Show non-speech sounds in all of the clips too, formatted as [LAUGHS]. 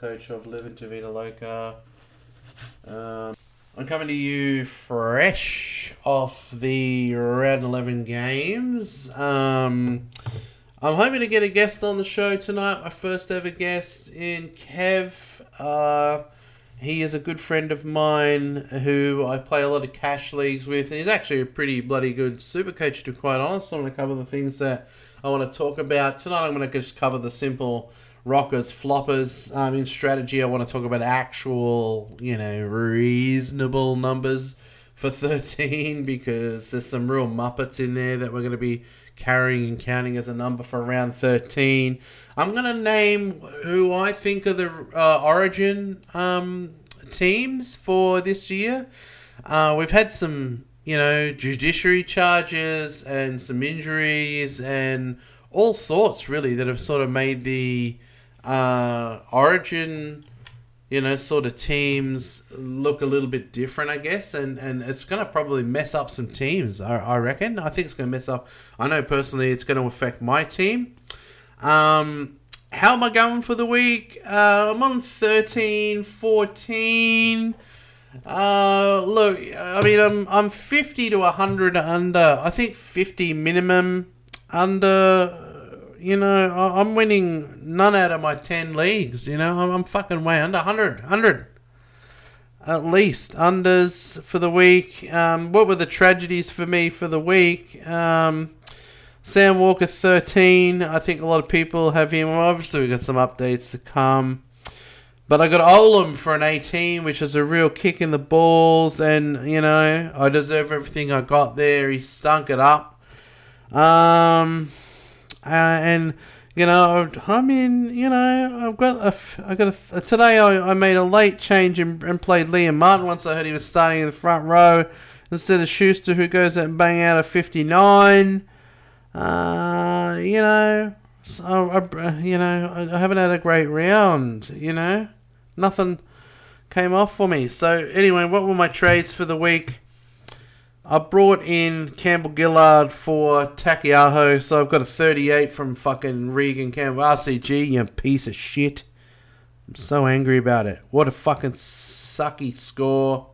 Coach of Living to Vida Loca. Um, I'm coming to you fresh off the round 11 games. Um, I'm hoping to get a guest on the show tonight, my first ever guest in Kev. Uh, he is a good friend of mine who I play a lot of cash leagues with, and he's actually a pretty bloody good super coach, to be quite honest, on a couple of the things that I want to talk about. Tonight I'm going to just cover the simple rockers, floppers. Um, in strategy, I want to talk about actual, you know, reasonable numbers for [LAUGHS] 13 because there's some real muppets in there that we're going to be carrying and counting as a number for round 13. I'm going to name who I think are the uh, origin um, teams for this year. Uh, we've had some, you know, judiciary charges and some injuries and all sorts, really, that have sort of made the uh, origin you know, sort of teams look a little bit different, I guess, and, and it's going to probably mess up some teams, I, I reckon. I think it's going to mess up. I know personally it's going to affect my team. Um, how am I going for the week? Uh, I'm on 13, 14. Uh, look, I mean, I'm I'm 50 to 100 under. I think 50 minimum under you know, I'm winning none out of my 10 leagues, you know. I'm, fucking way under 100. 100. At least. Unders for the week. Um, what were the tragedies for me for the week? Um, Sam Walker 13. I think a lot of people have him. Obviously, we got some updates to come. But I got Olam for an 18, which is a real kick in the balls. And, you know, I deserve everything I got there. He stunk it up. Um, uh, and you know, I mean, you know, I've got a, I got a, today. I, I made a late change and, and played Liam Martin once I heard he was starting in the front row instead of Schuster, who goes out and bang out a fifty nine. Uh, you know, so I, you know, I haven't had a great round. You know, nothing came off for me. So anyway, what were my trades for the week? I brought in Campbell Gillard for Taukeiaho, so I've got a 38 from fucking Reagan Campbell. RCG, you piece of shit. I'm so angry about it. What a fucking sucky score.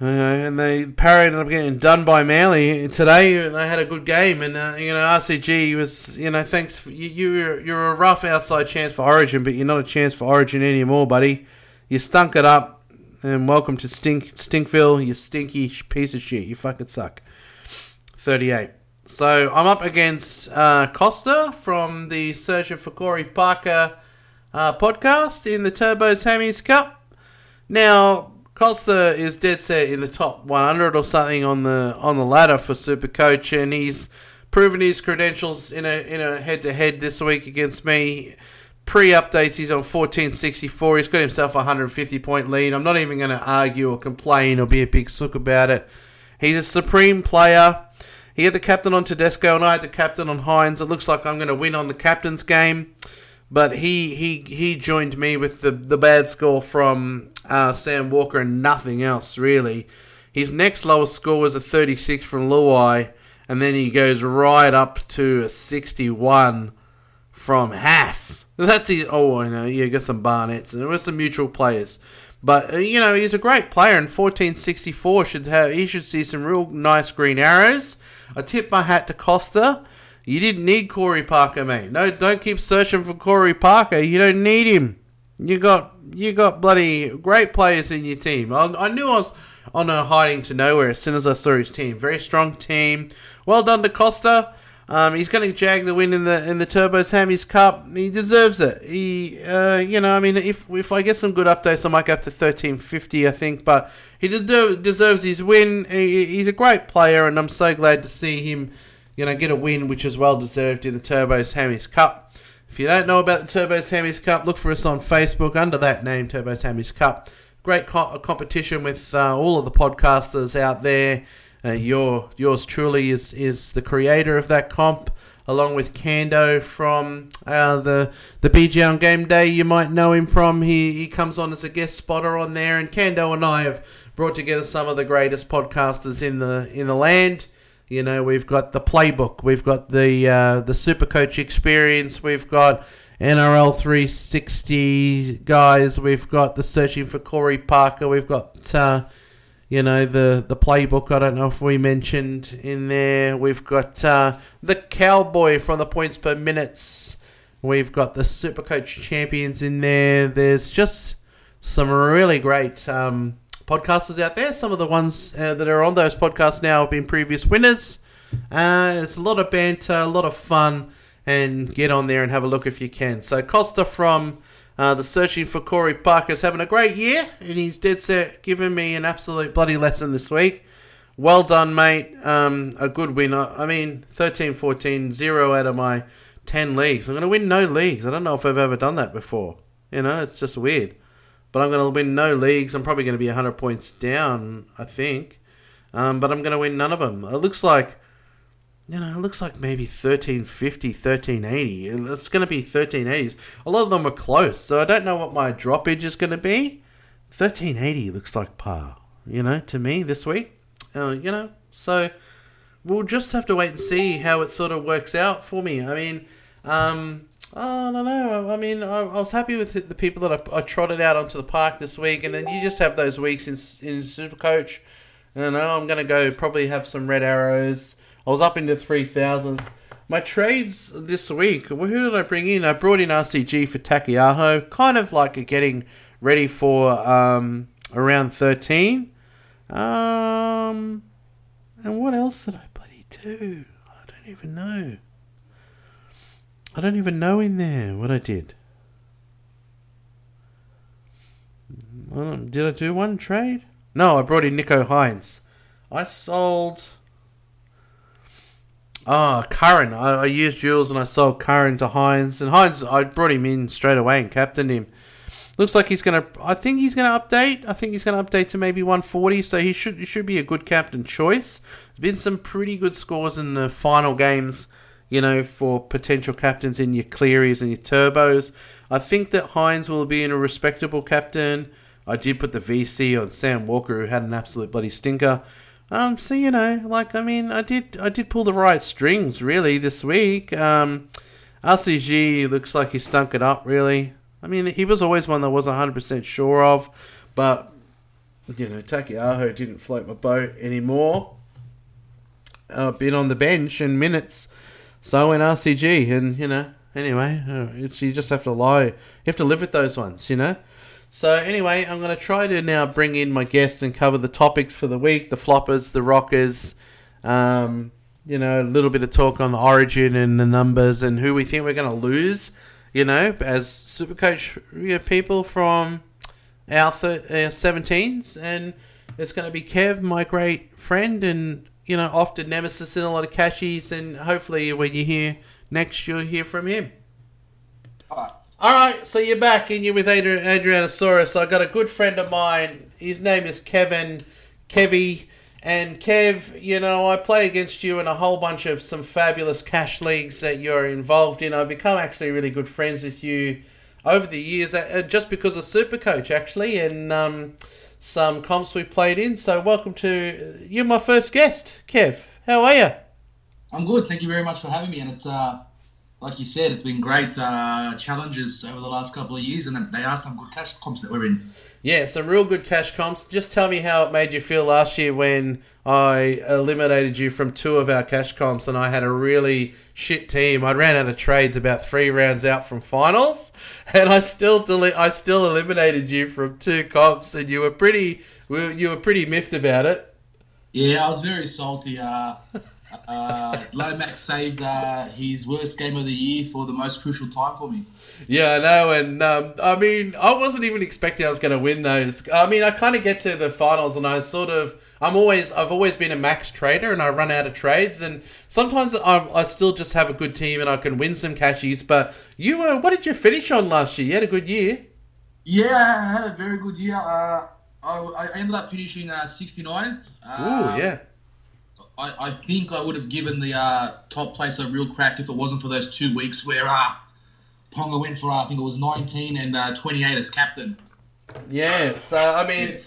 Uh, and they Parry ended up getting done by Manly today. They had a good game, and uh, you know RCG was you know thanks for, you you're you're a rough outside chance for Origin, but you're not a chance for Origin anymore, buddy. You stunk it up and welcome to Stink Stinkville, you stinky piece of shit. You fucking suck. 38. So I'm up against uh, Costa from the Searching for Corey Parker uh, podcast in the Turbos Hammies Cup. Now, Costa is dead set in the top 100 or something on the on the ladder for Super Coach, and he's proven his credentials in a in a head to head this week against me pre updates, he's on 1464. He's got himself a 150 point lead. I'm not even going to argue or complain or be a big sook about it. He's a supreme player. He had the captain on Tedesco, and I had the captain on Hynes. It looks like I'm going to win on the captain's game. But he he, he joined me with the, the bad score from uh, Sam Walker and nothing else, really. His next lowest score was a 36 from Luai, and then he goes right up to a 61 from Haas. That's his. Oh, I know. You got some Barnetts and there were some mutual players. But uh, you know he's a great player, and 1464 should have he should see some real nice green arrows. I tip my hat to Costa. You didn't need Corey Parker, mate. No, don't keep searching for Corey Parker. You don't need him. You got you got bloody great players in your team. I, I knew I was on a hiding to nowhere as soon as I saw his team. Very strong team. Well done to Costa. Um, he's going to jag the win in the in the Turbos Hammies Cup. He deserves it. He, uh, you know, I mean, if if I get some good updates, I might go up to thirteen fifty, I think. But he de- deserves his win. He, he's a great player, and I'm so glad to see him, you know, get a win, which is well deserved in the Turbos Hammies Cup. If you don't know about the Turbos Hammies Cup, look for us on Facebook under that name, Turbos Hammies Cup. Great co- competition with uh, all of the podcasters out there. Uh, your yours truly is is the creator of that comp, along with Kando from uh, the the BG on Game Day. You might know him from. He he comes on as a guest spotter on there, and Kando and I have brought together some of the greatest podcasters in the in the land. You know, we've got the playbook, we've got the uh, the super coach experience, we've got NRL 360 guys. We've got the searching for Corey Parker. We've got uh, you know the the playbook. I don't know if we mentioned in there. We've got uh, the cowboy from the points per minutes. We've got the super coach champions in there. There's just some really great um, podcasters out there. Some of the ones uh, that are on those podcasts now have been previous winners. Uh, it's a lot of banter, a lot of fun, and get on there and have a look if you can. So Costa from uh, the Searching for Corey Parker is having a great year, and he's dead set giving me an absolute bloody lesson this week. Well done, mate. Um, a good win. I mean, 13 14, zero out of my 10 leagues. I'm going to win no leagues. I don't know if I've ever done that before. You know, it's just weird. But I'm going to win no leagues. I'm probably going to be 100 points down, I think. Um, but I'm going to win none of them. It looks like you know, it looks like maybe 1350, 1380. It's going to be 1380s. A lot of them are close, so I don't know what my droppage is going to be. 1380 looks like par, you know, to me this week. Uh, you know, so we'll just have to wait and see how it sort of works out for me. I mean, um, I don't know. I mean, I, I was happy with the people that I, I, trotted out onto the park this week, and then you just have those weeks in in Supercoach. I don't know. I'm going to go probably have some red arrows. I was up into 3,000. My trades this week, who did I bring in? I brought in RCG for Taukeiaho, kind of like getting ready for um, around 13. Um, and what else did I bloody do? I don't even know. I don't even know in there what I did. Um, did I do one trade? No, I brought in Nicho Hynes. I sold. Ah, oh, Curran. I, I, used Jules and I sold Curran to Hynes. And Hynes, I brought him in straight away and captained him. Looks like he's to. I think he's to update. I think he's to update to maybe 140. So he should he should be a good captain choice. There's been some pretty good scores in the final games, you know, for potential captains in your Clearys and your Turbos. I think that Hynes will be in a respectable captain. I did put the VC on Sam Walker, who had an absolute bloody stinker. Um, so you know, like I mean, I did I did pull the right strings really this week. Um, RCG looks like he stunk it up really. I mean, he was always one that wasn't hundred percent sure of, but you know, Taukeiaho didn't float my boat anymore. I've been on the bench in minutes, so in RCG, and you know, anyway, uh, you just have to lie. You have to live with those ones, you know. So anyway, I'm going to try to now bring in my guests and cover the topics for the week, the floppers, the rockers, um, you know, a little bit of talk on the origin and the numbers and who we think we're going to lose, you know, as Supercoach you know, people from our, th- our 17s. And it's going to be Kev, my great friend, and, you know, often nemesis in a lot of cashies. And hopefully when you hear next, you'll hear from him. Hi. All right, so you're back and you're with Adri- Adrianosaurus. I got a good friend of mine. His name is Kevin, Kevy, and Kev. You know, I play against you in a whole bunch of some fabulous cash leagues that you're involved in. I've become actually really good friends with you over the years, uh, just because of Super Coach, actually, and um, some comps we played in. So, welcome to you're my first guest, Kev. How are you? I'm good. Thank you very much for having me, and it's uh like you said, it's been great uh, challenges over the last couple of years, and they are some good cash comps that we're in. Yeah, some real good cash comps. Just tell me how it made you feel last year when I eliminated you from two of our cash comps, and I had a really shit team. I ran out of trades about three rounds out from finals, [LAUGHS] and I still deli- I still eliminated you from two comps, and you were pretty you were pretty miffed about it. Yeah, I was very salty. Uh, [LAUGHS] uh, Lomax saved uh, his worst game of the year for the most crucial time for me. Yeah, I know, and um, I mean, I wasn't even expecting I was going to win those. I mean, I kind of get to the finals, and I sort of, I'm always, I've always been a max trader, and I run out of trades, and sometimes I, I still just have a good team, and I can win some cashies. But you, uh, what did you finish on last year? You had a good year. Yeah, I had a very good year. Uh, I, I ended up finishing uh, 69th. Ooh, yeah. I, I think I would have given the uh, top place a real crack if it wasn't for those two weeks where uh, Ponga went for, uh, I think it was 19 and uh, 28 as captain. Yeah, so I mean,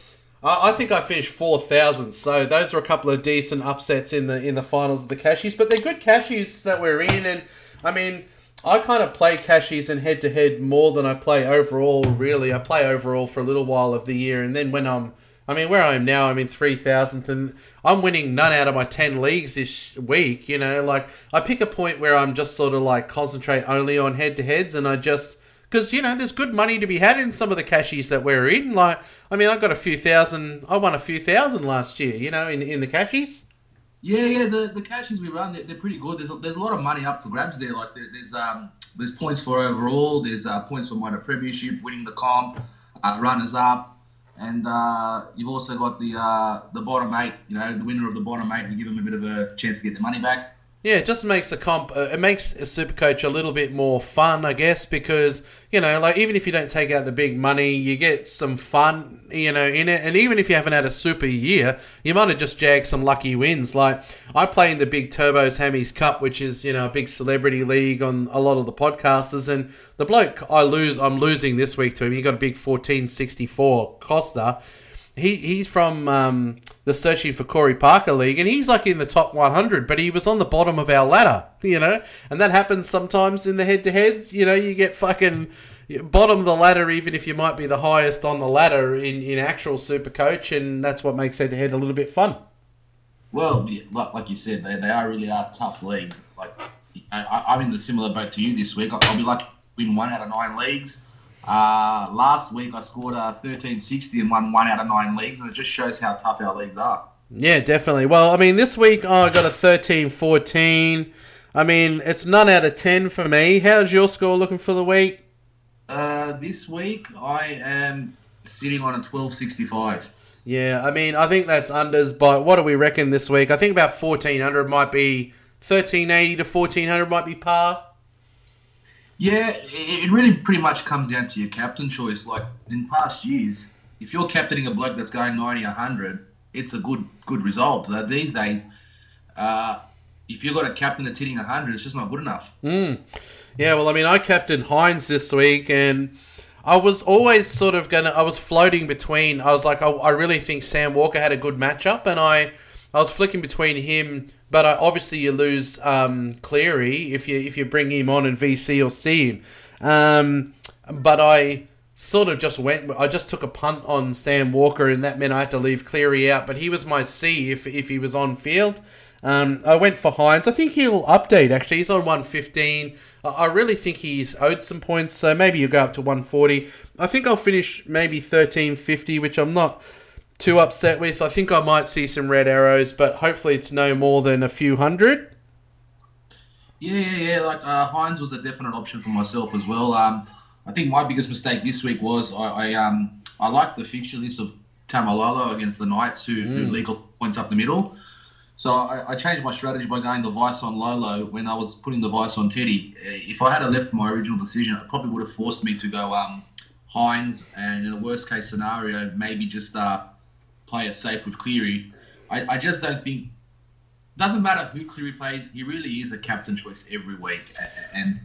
I, I think I finished 4,000. So those were a couple of decent upsets in the in the finals of the cashies, but they're good cashies that we're in. And I mean, I kind of play cashies and head to head more than I play overall. Really, I play overall for a little while of the year, and then when I'm, I mean, where I am now, I'm in three thousandth, and I'm winning none out of my ten leagues this week. You know, like I pick a point where I'm just sort of like concentrate only on head to heads, and I just because you know there's good money to be had in some of the cashies that we're in. Like, I mean, I got a few thousand. I won a few thousand last year. You know, in in the cashies. Yeah, yeah, the the cashies we run, they're, they're pretty good. There's a, there's a lot of money up for grabs there. Like there, there's um there's points for overall. There's uh, points for minor premiership, winning the comp, uh, runners up, and uh, you've also got the uh, the bottom eight. You know, the winner of the bottom eight. You give them a bit of a chance to get their money back. Yeah, it just makes the comp. Uh, it makes a super coach a little bit more fun, I guess, because you know, like even if you don't take out the big money, you get some fun, you know, in it. And even if you haven't had a super year, you might have just jagged some lucky wins. Like I play in the big Turbos Hammies Cup, which is you know a big celebrity league on a lot of the podcasters, and the bloke I lose, I'm losing this week to him. He got a big 1464 Costa he he's from um, the Searching for Corey Parker League, and he's like in the top 100, but he was on the bottom of our ladder, you know, and that happens sometimes in the head-to-heads. You know, you get fucking bottom of the ladder, even if you might be the highest on the ladder in in actual Super Coach, and that's what makes head-to-head a little bit fun. Well, like, like you said, they, they are really are tough leagues. Like I, I'm in the similar boat to you this week. I'll be to win one out of nine leagues uh, last week I scored a 1360 and won one out of nine leagues, and it just shows how tough our leagues are. Yeah, definitely. Well, I mean, this week oh, I got a 13 14. I mean, it's none out of 10 for me. How's your score looking for the week? Uh, this week I am sitting on a 1265. Yeah, I mean, I think that's unders by what do we reckon this week? I think about 1400 might be 1380 to 1400 might be par. Yeah, it really pretty much comes down to your captain choice. Like in past years, if you're captaining a bloke that's going 90, 100, it's a good good result. These days, uh, if you've got a captain that's hitting 100, it's just not good enough. Mm. Yeah, well, I mean, I captained Hynes this week, and I was always sort of gonna. I was floating between. I was like, I, I really think Sam Walker had a good matchup, and I, I was flicking between him but uh, obviously, you lose um, Cleary if you if you bring him on in VC or C him. Um, but I sort of just went. I just took a punt on Sam Walker, and that meant I had to leave Cleary out. But he was my C if if he was on field. Um, I went for Hynes. I think he'll update. Actually, he's on one fifteen. I really think he's owed some points, so maybe you go up to one forty. I think I'll finish maybe thirteen fifty, which I'm not too upset with. I think I might see some red arrows, but hopefully it's no more than a few hundred. Yeah, yeah, yeah. Like uh, Hynes was a definite option for myself as well. Um, I think my biggest mistake this week was I, I um I liked the fixture list of Tamalolo against the Knights, who, mm. who legal points up the middle. So I, I, changed my strategy by going the vice on Lolo when I was putting the vice on Teddy. Uh, if I had left my original decision, it probably would have forced me to go um Hynes, and in a worst case scenario, maybe just uh play safe with Cleary. I, I just don't think doesn't matter who Cleary plays. He really is a captain choice every week, and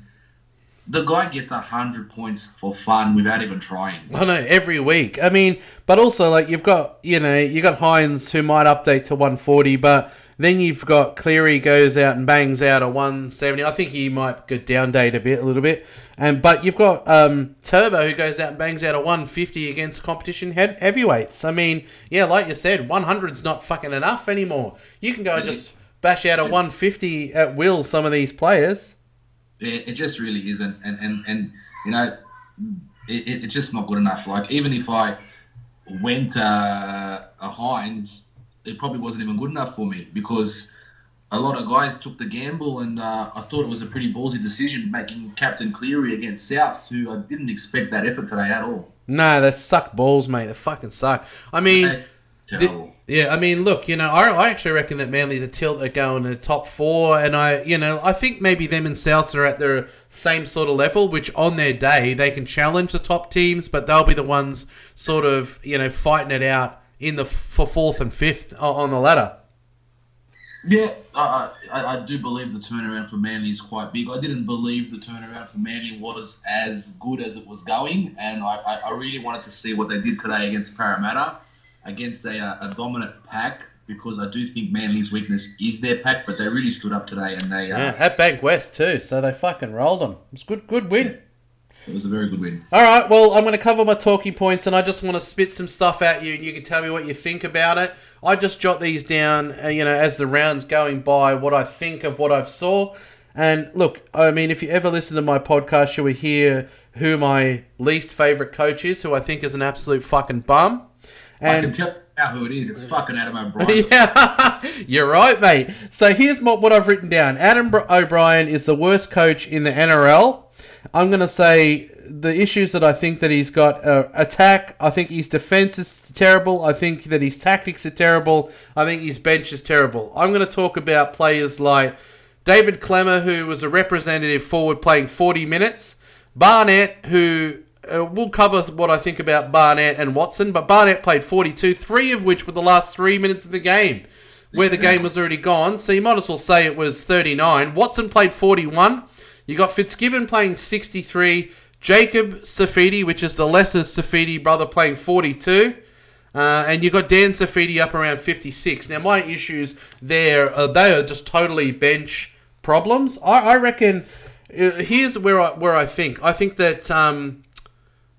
the guy gets hundred points for fun without even trying. I know every week. I mean, but also like you've got you know you've got Hynes who might update to one forty, but then you've got Cleary goes out and bangs out a 170. I think he might go down date a bit, a little bit. And but you've got um, Turbo who goes out and bangs out a 150 against competition head- heavyweights. I mean, yeah, like you said, 100's not fucking enough anymore. You can go and just bash out a 150 at will. Some of these players. It, it just really isn't, and and and you know, it, it's just not good enough. Like even if I went uh, a Hynes it probably wasn't even good enough for me because a lot of guys took the gamble, and uh, I thought it was a pretty ballsy decision making Captain Cleary against Souths, who I didn't expect that effort today at all. No, they suck balls, mate. They fucking suck. I mean, the, yeah, I mean, look, you know, I, I actually reckon that Manly's a tilt at going to the top four, and I, you know, I think maybe them and Souths are at their same sort of level, which on their day they can challenge the top teams, but they'll be the ones sort of, you know, fighting it out in the for fourth and fifth on the ladder. Yeah, I, I, I, do believe the turnaround for Manly is quite big. I didn't believe the turnaround for Manly was as good as it was going, and I, I really wanted to see what they did today against Parramatta, against a, a dominant pack because I do think Manly's weakness is their pack, but they really stood up today and they uh, Yeah, at Bank West too, so they fucking rolled them. It's good, good win. It was a very good win. All right, well, I'm going to cover my talking points, and I just want to spit some stuff at you, and you can tell me what you think about it. I just jot these down, uh, you know, as the rounds going by, what I think of what I've saw. And look, I mean, if you ever listen to my podcast, you will hear who my least favorite coach is, who I think is an absolute fucking bum. I can And tell who it is. It's fucking Adam O'Brien. [LAUGHS] yeah, [LAUGHS] you're right, mate. So here's what I've written down. Adam O'Brien is the worst coach in the NRL. I'm going to say the issues that I think that he's got uh, attack. I think his defense is terrible. I think that his tactics are terrible. I think his bench is terrible. I'm going to talk about players like David Klemmer, who was a representative forward playing 40 minutes. Barnett, who uh, we'll cover what I think about Barnett and Watson, but Barnett played 42, three of which were the last three minutes of the game, where the game was already gone. So you might as well say it was 39. Watson played 41. You got Fitzgibbon playing 63. Jacob Saifiti, which is the lesser Saifiti brother, playing 42. Uh, and you got Dan Saifiti up around 56. Now, my issues there, uh, they are just totally bench problems. I, I reckon, uh, here's where I, where I think. I think that um,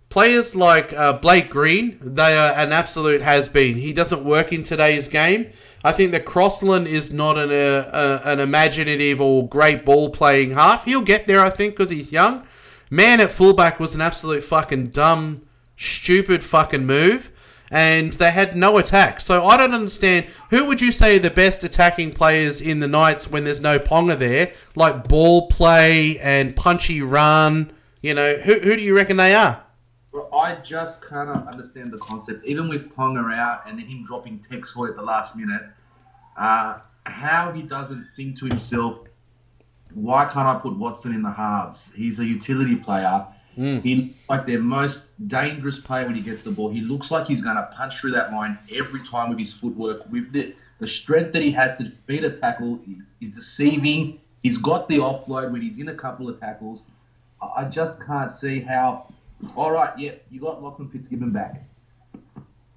players like uh, Blake Green, they are an absolute has been. He doesn't work in today's game. I think that Crossland is not an, uh, uh, an imaginative or great ball playing half. He'll get there, I think, because he's young. Mann at fullback was an absolute fucking dumb, stupid fucking move. And they had no attack. So I don't understand. Who would you say the best attacking players in the Knights when there's no Ponga there? Like ball play and punchy run. You know, who, who do you reckon they are? Well, I just cannot understand the concept. Even with Ponga out and then him dropping Tex Hoy at the last minute, uh, how he doesn't think to himself, why can't I put Watson in the halves? He's a utility player. He looks like their most dangerous player when he gets the ball. He looks like he's going to punch through that line every time with his footwork. With the, the strength that he has to defeat a tackle, he's deceiving. He's got the offload when he's in a couple of tackles. I just can't see how. All right, yeah, you got Lachlan Fitzgibbon back.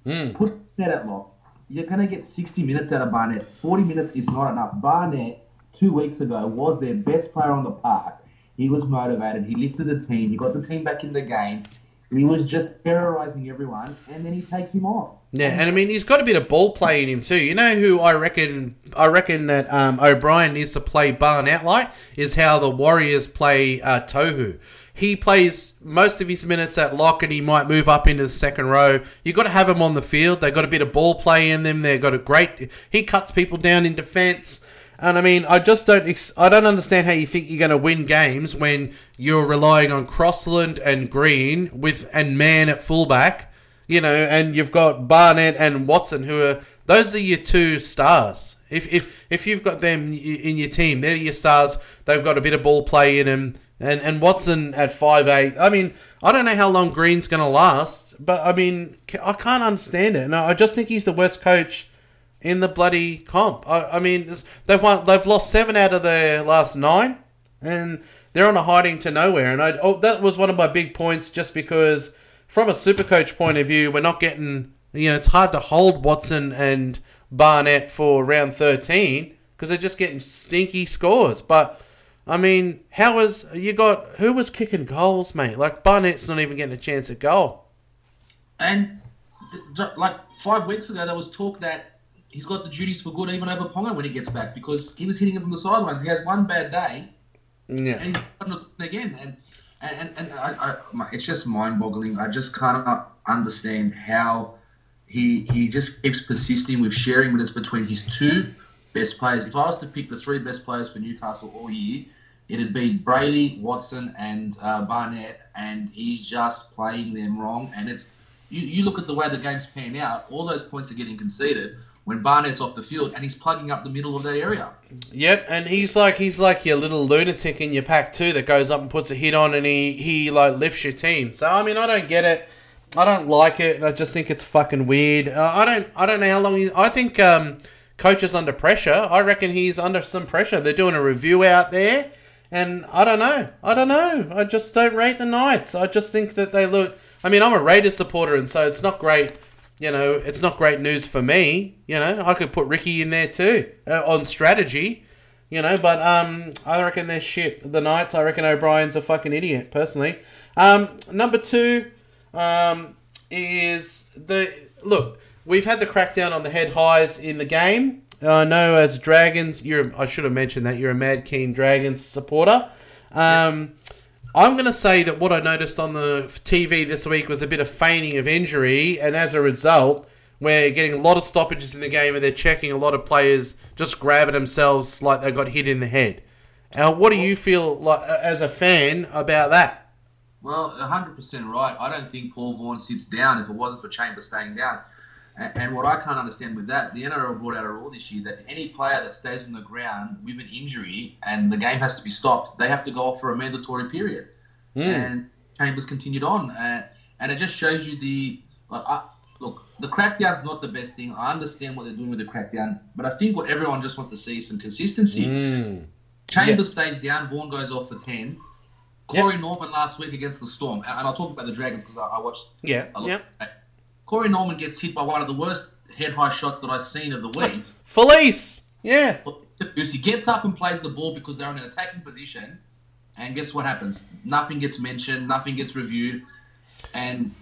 Hmm. Put that at lock. You're going to get 60 minutes out of Barnett. 40 minutes is not enough. Barnett, two weeks ago, was their best player on the park. He was motivated. He lifted the team. He got the team back in the game. He was just terrorizing everyone, and then he takes him off. Yeah, and I mean he's got a bit of ball play in him too. You know who I reckon? I reckon that um, O'Brien needs to play Barnett like is how the Warriors play uh, Tohu. He plays most of his minutes at lock, and he might move up into the second row. You've got to have him on the field. They've got a bit of ball play in them. They've got a great. He cuts people down in defence. And I mean, I just don't. I don't understand how you think you're going to win games when you're relying on Crossland and Green with and Mann at fullback you know, and you've got Barnett and Watson, who are those are your two stars. If if if you've got them in your team, they're your stars. They've got a bit of ball play in them, and and Watson at five eight. I mean, I don't know how long Green's going to last, but I mean, I can't understand it. No, I just think he's the worst coach in the bloody comp. I, I mean, they've won, they've lost seven out of their last nine, and they're on a hiding to nowhere. And I, oh, that was one of my big points, just because from a super coach point of view, we're not getting. You know, it's hard to hold Watson and Barnett for round thirteen because they're just getting stinky scores. But I mean, how was you got? Who was kicking goals, mate? Like Barnett's not even getting a chance at goal. And like five weeks ago, there was talk that he's got the duties for good even over Ponga when he gets back because he was hitting him from the sidelines. He has one bad day Yeah. and he's it again. And and, and I, I, my- it's just mind-boggling. I just cannot understand how he he just keeps persisting with sharing minutes between his two best players. If I was to pick the three best players for Newcastle all year, it'd be Brailey, Watson, and uh, Barnett, and he's just playing them wrong. And it's you, you look at the way the game's pan out. All those points are getting conceded when Barnett's off the field, and he's plugging up the middle of that area. Yep, and he's like he's like your little lunatic in your pack too that goes up and puts a hit on and he he like lifts your team. So I mean I don't get it. I don't like it. I just think it's fucking weird. Uh, I don't I don't know how long he's. I think um, coach is under pressure. I reckon he's under some pressure. They're doing a review out there, and I don't know. I don't know. I just don't rate the Knights. I just think that they look. I mean I'm a Raiders supporter, and so it's not great you know, it's not great news for me. You know, I could put Ricky in there too uh, on strategy. You know, but um, I reckon they're shit. The Knights, I reckon O'Brien's a fucking idiot, personally. Um, number two um, is the look. We've had the crackdown on the head highs in the game. I know as Dragons, you're. I should have mentioned that you're a Mad Keen Dragons supporter. Um, I'm going to say that what I noticed on the TV this week was a bit of feigning of injury, and as a result, we're getting a lot of stoppages in the game, and they're checking a lot of players just grabbing themselves like they got hit in the head. Now, what do you feel like as a fan about that? Well, 100% right. I don't think Paul Vaughan sits down if it wasn't for Chambers staying down. And, what I can't understand with that, the NRL brought out a rule this year that any player that stays on the ground with an injury and the game has to be stopped, they have to go off for a mandatory period. Mm. And Chambers continued on. Uh, and it just shows you the. Like, I, look, the crackdown's not the best thing. I understand what they're doing with the crackdown, but I think what everyone just wants to see is some consistency. Mm. Chambers stays down, Vaughan goes off for 10. Corey Norman last week against the Storm, and I'll talk about the Dragons because I, I watched Yeah, a lot. yeah. Corey Norman gets hit by one of the worst head high shots that I've seen of the week. [LAUGHS] Felice! Yeah. He gets up and plays the ball because they're in an attacking position, and guess what happens? Nothing gets mentioned, nothing gets reviewed, and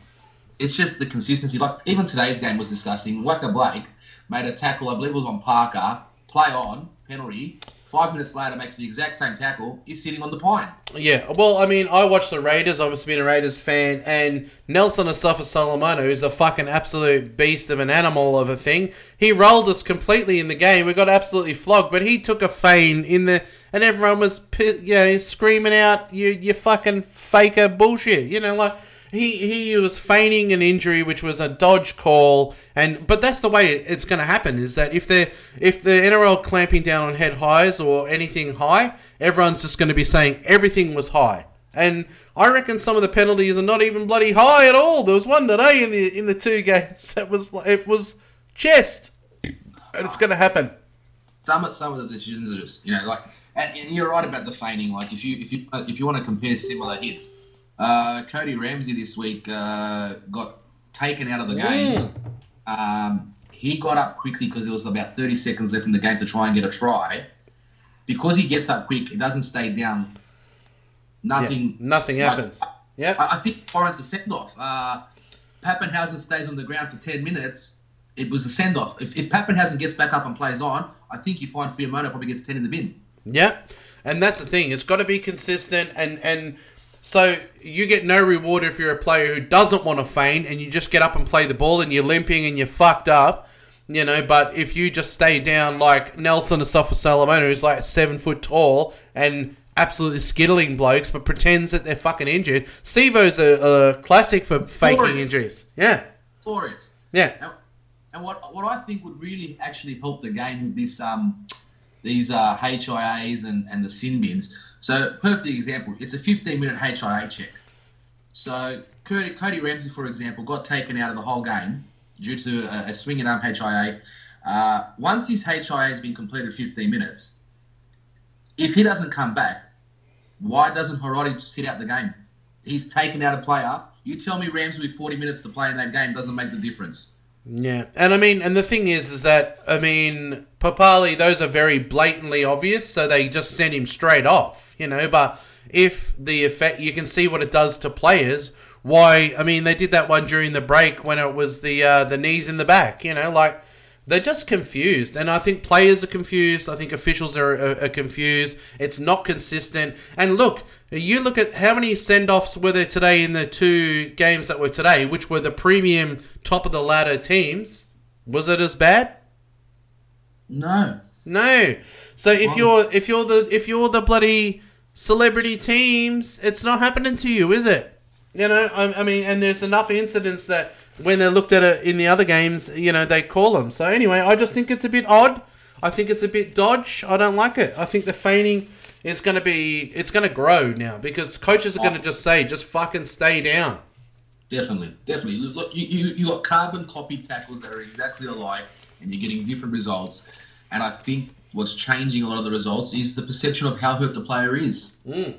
it's just the consistency. Like even today's game was disgusting. Waka Blake made a tackle, I believe it was on Parker, play on penalty. Five minutes later, makes the exact same tackle. He's sitting on the pine. Yeah, well, I mean, I watched the Raiders, obviously being a Raiders fan, and Nelson Asofa-Solomona, who's a fucking absolute beast of an animal of a thing, he rolled us completely in the game. We got absolutely flogged, but he took a feign in the, and everyone was, you know, screaming out, you, you fucking faker bullshit, you know, like, he, he was feigning an injury, which was a dodge call, and but that's the way it's going to happen. Is that if they if the NRL clamping down on head highs or anything high, everyone's just going to be saying everything was high. And I reckon some of the penalties are not even bloody high at all. There was one today in the in the two games [LAUGHS] that was it was chest, and it's going to happen. some of some of the decisions are just you know like and and you're right about the feigning like if you if you if you want to compare similar hits uh, Cody Ramsey this week uh, got taken out of the game um, he got up quickly because there was about 30 seconds left in the game to try and get a try because he gets up quick it doesn't stay down Yeah, nothing nothing like, happens. Yeah, I, I think warrants a send off. Uh, Papenhuyzen stays on the ground for 10 minutes. It was a send off. If, if Papenhuyzen gets back up and plays on, I think you find Fiamono probably gets 10 in the bin. Yeah, and that's the thing. It's got to be consistent, and and so you get no reward if you're a player who doesn't want to feign and you just get up and play the ball and you're limping and you're fucked up, you know. But if you just stay down like Nelson or Asofa Solomona, who's like seven foot tall and absolutely skittling blokes, but pretends that they're fucking injured. Stevo's a, a classic for faking Glorious. injuries. Yeah, Glorious. yeah, And, and what what I think would really actually help the game with this um these uh, HIAs and, and the sin bins. So perfect example, it's a 15 minute HIA check. So Cody, Cody Ramsey, for example, got taken out of the whole game due to a, a swinging arm HIA. Uh, once his HIA has been completed 15 minutes, if he doesn't come back, why doesn't Harodi sit out the game? He's taken out a player. You tell me Ramsey with 40 minutes to play in that game doesn't make the difference. Yeah, and I mean, and the thing is, is that I mean, Papali, those are very blatantly obvious, so they just send him straight off, you know. But if the effect, you can see what it does to players. Why? I mean, they did that one during the break when it was the uh, the knees in the back, you know, like they're just confused, and I think players are confused. I think officials are, are, are confused. It's not consistent. And look, you look at how many send offs were there today in the two games that were today, which were the premium top of the ladder teams. Was it as bad? No. No. So if Wow. you're if you're the if you're the bloody celebrity teams, it's not happening to you, is it? You know, I, I mean, and there's enough incidents that when they're looked at it in the other games, you know, they call them. So anyway, I just think it's a bit odd. I think it's a bit dodge. I don't like it. I think the feigning is going to be it's going to grow now because coaches are oh. going to just say just fucking stay down. Definitely, definitely. Look, you, you you got carbon copy tackles that are exactly alike, and you're getting different results. And I think what's changing a lot of the results is the perception of how hurt the player is. Mm.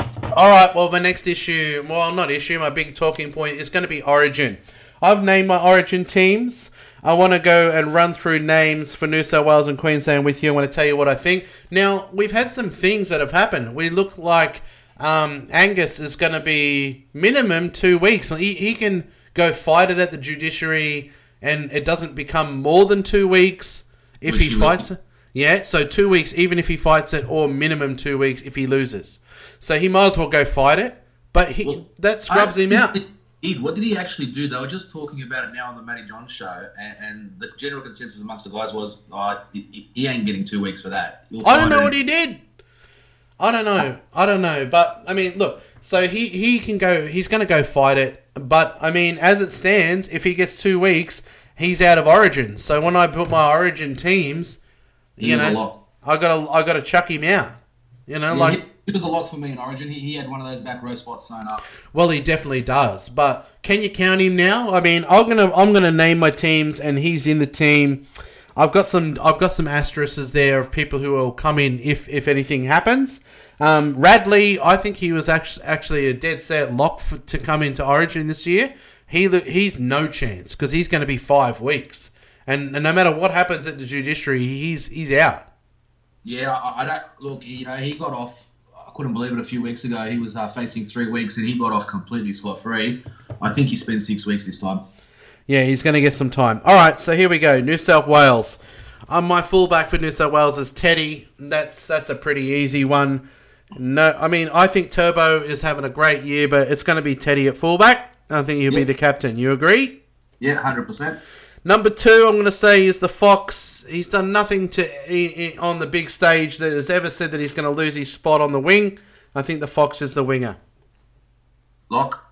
All right. Well, my next issue, well, not issue, my big talking point is going to be Origin. I've named my Origin teams. I want to go and run through names for New South Wales and Queensland with you. I want to tell you what I think. Now, we've had some things that have happened. We look like um, Angus is going to be minimum two weeks. He, he can go fight it at the judiciary, and it doesn't become more than two weeks if Which he fights it. Yeah, so two weeks, even if he fights it, or minimum two weeks if he loses. So he might as well go fight it, but he Well, that scrubs I- him [LAUGHS] out. Ed, what did he actually do? They were just talking about it now on the Matty John show, and, and the general consensus amongst the guys was, oh, he, he ain't getting two weeks for that. He'll I don't know it. what he did. I don't know. I don't know. But I mean, look. So he he can go. He's going to go fight it. But I mean, as it stands, if he gets two weeks, he's out of Origin. So when I put my Origin teams, you know, a lot. I got to I got to chuck him out. You know, Yeah, like he was a lot for me in Origin. He, he had one of those back row spots sewn up. Well, he definitely does. But can you count him now? I mean, I'm gonna I'm gonna name my teams, and he's in the team. I've got some I've got some asterisks there of people who will come in if if anything happens. Um, Radley, I think he was actually actually a dead set lock for, to come into Origin this year. He he's no chance because he's going to be five weeks, and, and no matter what happens at the judiciary, he's he's out. Yeah, I, don't look. You know, he got off. I couldn't believe it. A few weeks ago, he was uh, facing three weeks, and he got off completely scot free. I think he spent six weeks this time. Yeah, he's going to get some time. All right, so here we go. New South Wales. Um, my fullback for New South Wales is Teddy. That's that's a pretty easy one. No, I mean I think Turbo is having a great year, but it's going to be Teddy at fullback. I think he'll be the captain. You agree? Yeah, hundred percent. Number two, I'm going to say is the Fox. He's done nothing to i- i- on the big stage that has ever said that he's going to lose his spot on the wing. I think the Fox is the winger. Lock.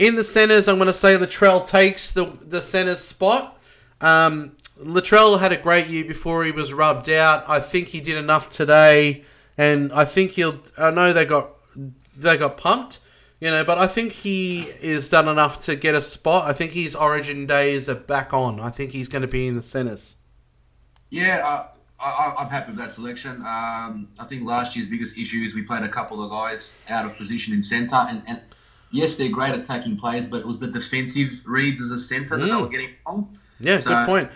In the centres, I'm going to say Latrell takes the the centre's spot. Um, Latrell had a great year before he was rubbed out. I think he did enough today, and I think he'll. I know they got they got pumped, you know, but I think he is done enough to get a spot. I think his Origin days are back on. I think he's going to be in the centres. Yeah, uh, I, I'm happy with that selection. Um, I think last year's biggest issue is we played a couple of guys out of position in centre, and, and yes, they're great attacking players, but it was the defensive reads as a centre that they Mm. were getting wrong. Yeah, so good point.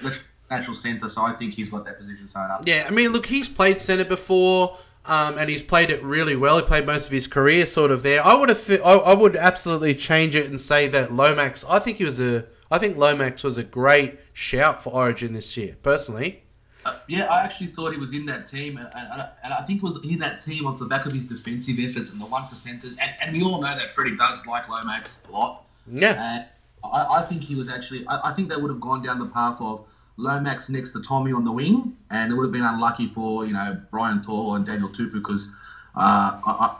Natural centre, so I think he's got that position sewn up. Yeah, I mean, look, he's played centre before, um, and he's played it really well. He played most of his career sort of there. I would have, th- I, I would absolutely change it and say that Lomax. I think he was a, I think Lomax was a great shout for Origin this year, personally. Uh, yeah, I actually thought he was in that team, and, and, and I think he was in that team off the back of his defensive efforts and the one percenters. And, and we all know that Freddie does like Lomax a lot. Yeah, And I, I think he was actually. I, I think they would have gone down the path of Lomax next to Tommy on the wing, and it would have been unlucky for you know Brian Tall and Daniel Tupou because uh, I,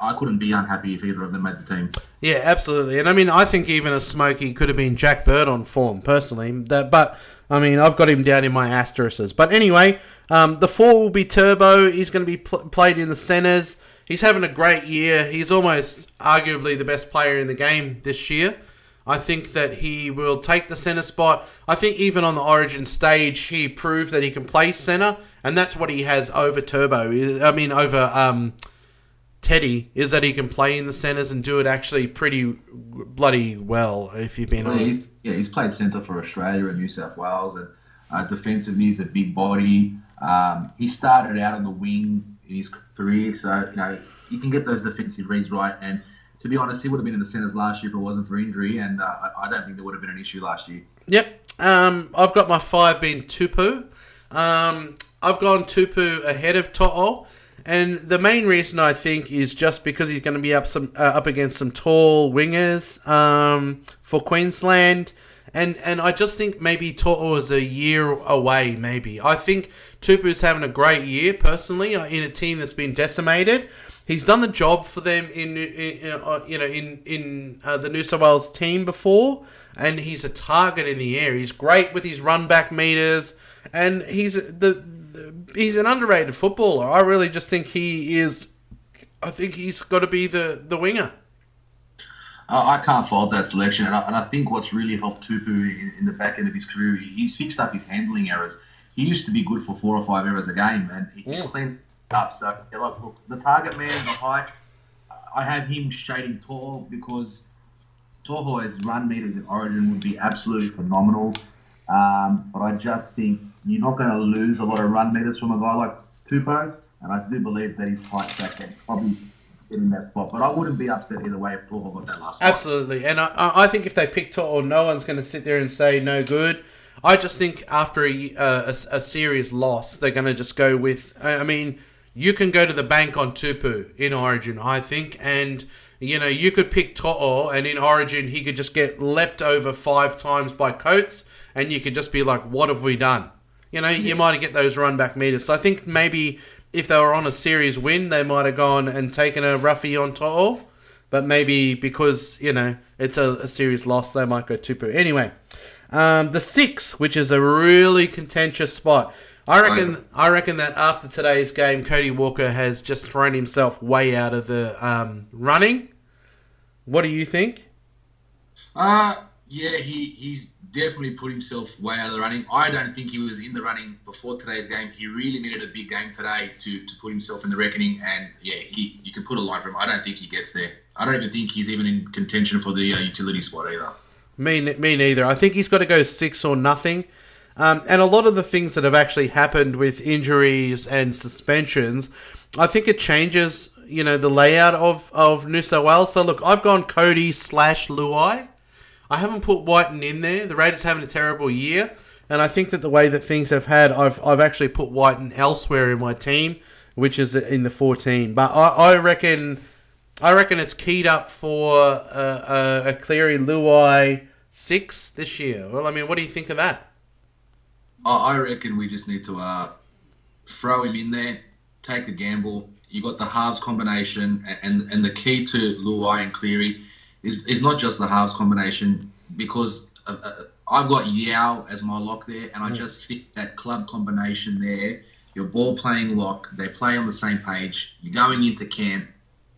I couldn't be unhappy if either of them made the team. yeah, absolutely. And I mean, I think even a Smokey could have been Jack Bird on form, personally. That, but I mean, I've got him down in my asterisks. But anyway, um, the four will be Turbo. He's going to be pl- played in the centres. He's having a great year. He's almost arguably the best player in the game this year. I think that he will take the centre spot. I think even on the Origin stage, he proved that he can play centre, and that's what he has over Turbo. I mean, over um, Teddy is that he can play in the centres and do it actually pretty bloody well. If you've been Yeah, honest, he's, yeah, he's played centre for Australia and New South Wales, and uh, defensively he's a big body. Um, he started out on the wing in his career, so you know you can get those defensive reads right. And to be honest, he would have been in the centres last year if it wasn't for injury, and uh, I, I don't think there would have been an issue last year. Yep. Um, I've got my five being Tupou. Um, I've gone Tupou ahead of To'o. And the main reason I think is just because he's going to be up some uh, up against some tall wingers um, for Queensland, and and I just think maybe To'o is a year away. Maybe I think Tupou's having a great year personally uh, in a team that's been decimated. He's done the job for them in, in uh, you know in in uh, the New South Wales team before, and he's a target in the air. He's great with his run back meters, and he's the he's an underrated footballer. I really just think he is. I think he's got to be the the winger. I I can't fault that selection, and I, and I think what's really helped Tupou in, in the back end of his career, he's fixed up his handling errors. He used to be good for four or five errors a game, and he's Yeah. Mm. cleaned up. So, like, look, the target man, the height, I have him shading tall because Toho's run meters in Origin would be absolutely phenomenal. Um, but I just think you're not going to lose a lot of run meters from a guy like Tupou. And I do believe that his height that can probably in that spot. But I wouldn't be upset either way if To'o got that last spot. Absolutely. And I, I think if they pick To'o, no one's going to sit there and say no good. I just think after a, uh, a, a serious loss, they're going to just go with. I mean, you can go to the bank on Tupou in Origin, I think, and you know you could pick To'o, and in Origin he could just get leapt over five times by Coates, and you could just be like, "What have we done?" You know, you might have get those run back meters. So I think maybe if they were on a series win, they might have gone and taken a roughie on To'o, but maybe because you know it's a, a serious loss, they might go Tupou anyway. Um, the six, which is a really contentious spot. I reckon. I reckon that after today's game, Cody Walker has just thrown himself way out of the um, running. What do you think? Uh yeah, he, he's definitely put himself way out of the running. I don't think he was in the running before today's game. He really needed a big game today to, to put himself in the reckoning. And yeah, he you can put a line for him. I don't think he gets there. I don't even think he's even in contention for the uh, utility spot either. Me, me neither. I think he's got to go six or nothing. Um, and a lot of the things that have actually happened with injuries and suspensions, I think it changes, you know, the layout of, of New Wales. So look, I've gone Cody slash Luai. I haven't put Wighton in there. The Raiders having a terrible year. And I think that the way that things have had, I've, I've actually put Wighton elsewhere in my team, which is in the 14. But I, I reckon I reckon it's keyed up for uh, a Cleary Luai six this year. Well, I mean, what do you think of that? I reckon we just need to uh, throw him in there, take the gamble. You got the halves combination, and and the key to Luai and Cleary is is not just the halves combination because uh, uh, I've got Yeo as my lock there, and I just think that club combination there, your ball playing lock, they play on the same page. You're going into camp.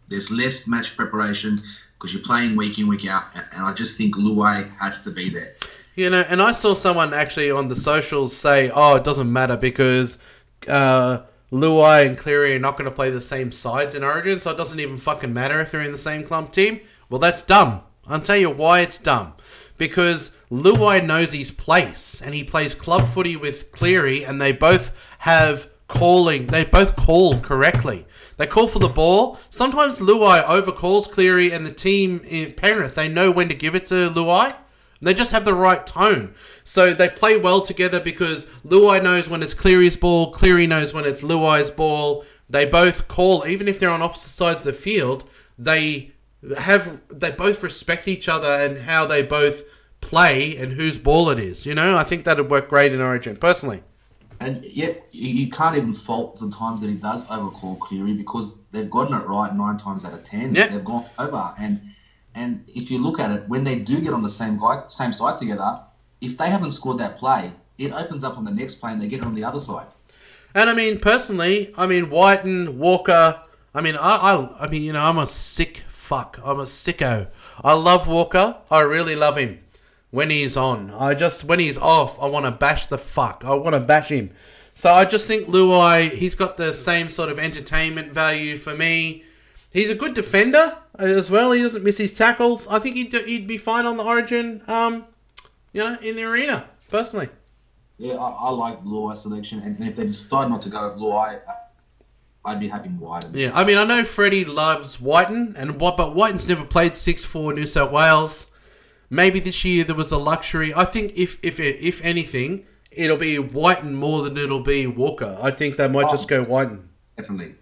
There's less match preparation because you're playing week in week out, and I just think Luai has to be there. You know, and I saw someone actually on the socials say, "Oh, it doesn't matter because uh, Luai and Cleary are not going to play the same sides in Origin, so it doesn't even fucking matter if they're in the same club team." Well, that's dumb. I'll tell you why it's dumb. Because Luai knows his place, and he plays club footy with Cleary, and they both have calling. They both call correctly. They call for the ball. Sometimes Luai overcalls Cleary, and the team in Penrith they know when to give it to Luai. They just have the right tone. So they play well together because Luai knows when it's Cleary's ball, Cleary knows when it's Luai's ball. They both call, even if they're on opposite sides of the field, they have they both respect each other and how they both play and whose ball it is. You know, I think that'd work great in Origin, personally. And yet, you can't even fault the times that he does overcall Cleary because they've gotten it right nine times out of ten. Yep. They've gone over, and and if you look at it, when they do get on the same guy, same side together, if they haven't scored that play, it opens up on the next play and they get it on the other side. And I mean, personally, I mean, Wighton, Walker. I mean, I, I, I mean, you know, I'm a sick fuck. I'm a sicko. I love Walker. I really love him when he's on. I just when he's off, I want to bash the fuck. I want to bash him. So I just think Luai, he's got the same sort of entertainment value for me. He's a good defender as well. He doesn't miss his tackles. I think he'd, he'd be fine on the Origin. Um, you know, in the arena personally. Yeah, I, I like Luai selection, and, and if they decide not to go with Luai, I'd be happy Wighton. Yeah, I mean, I know Freddie loves Wighton, and what, but Wighton's never played six for New South Wales. Maybe this year there was a luxury. I think if if if anything, it'll be Wighton more than it'll be Walker. I think they might Oh. just go Wighton. Definitely.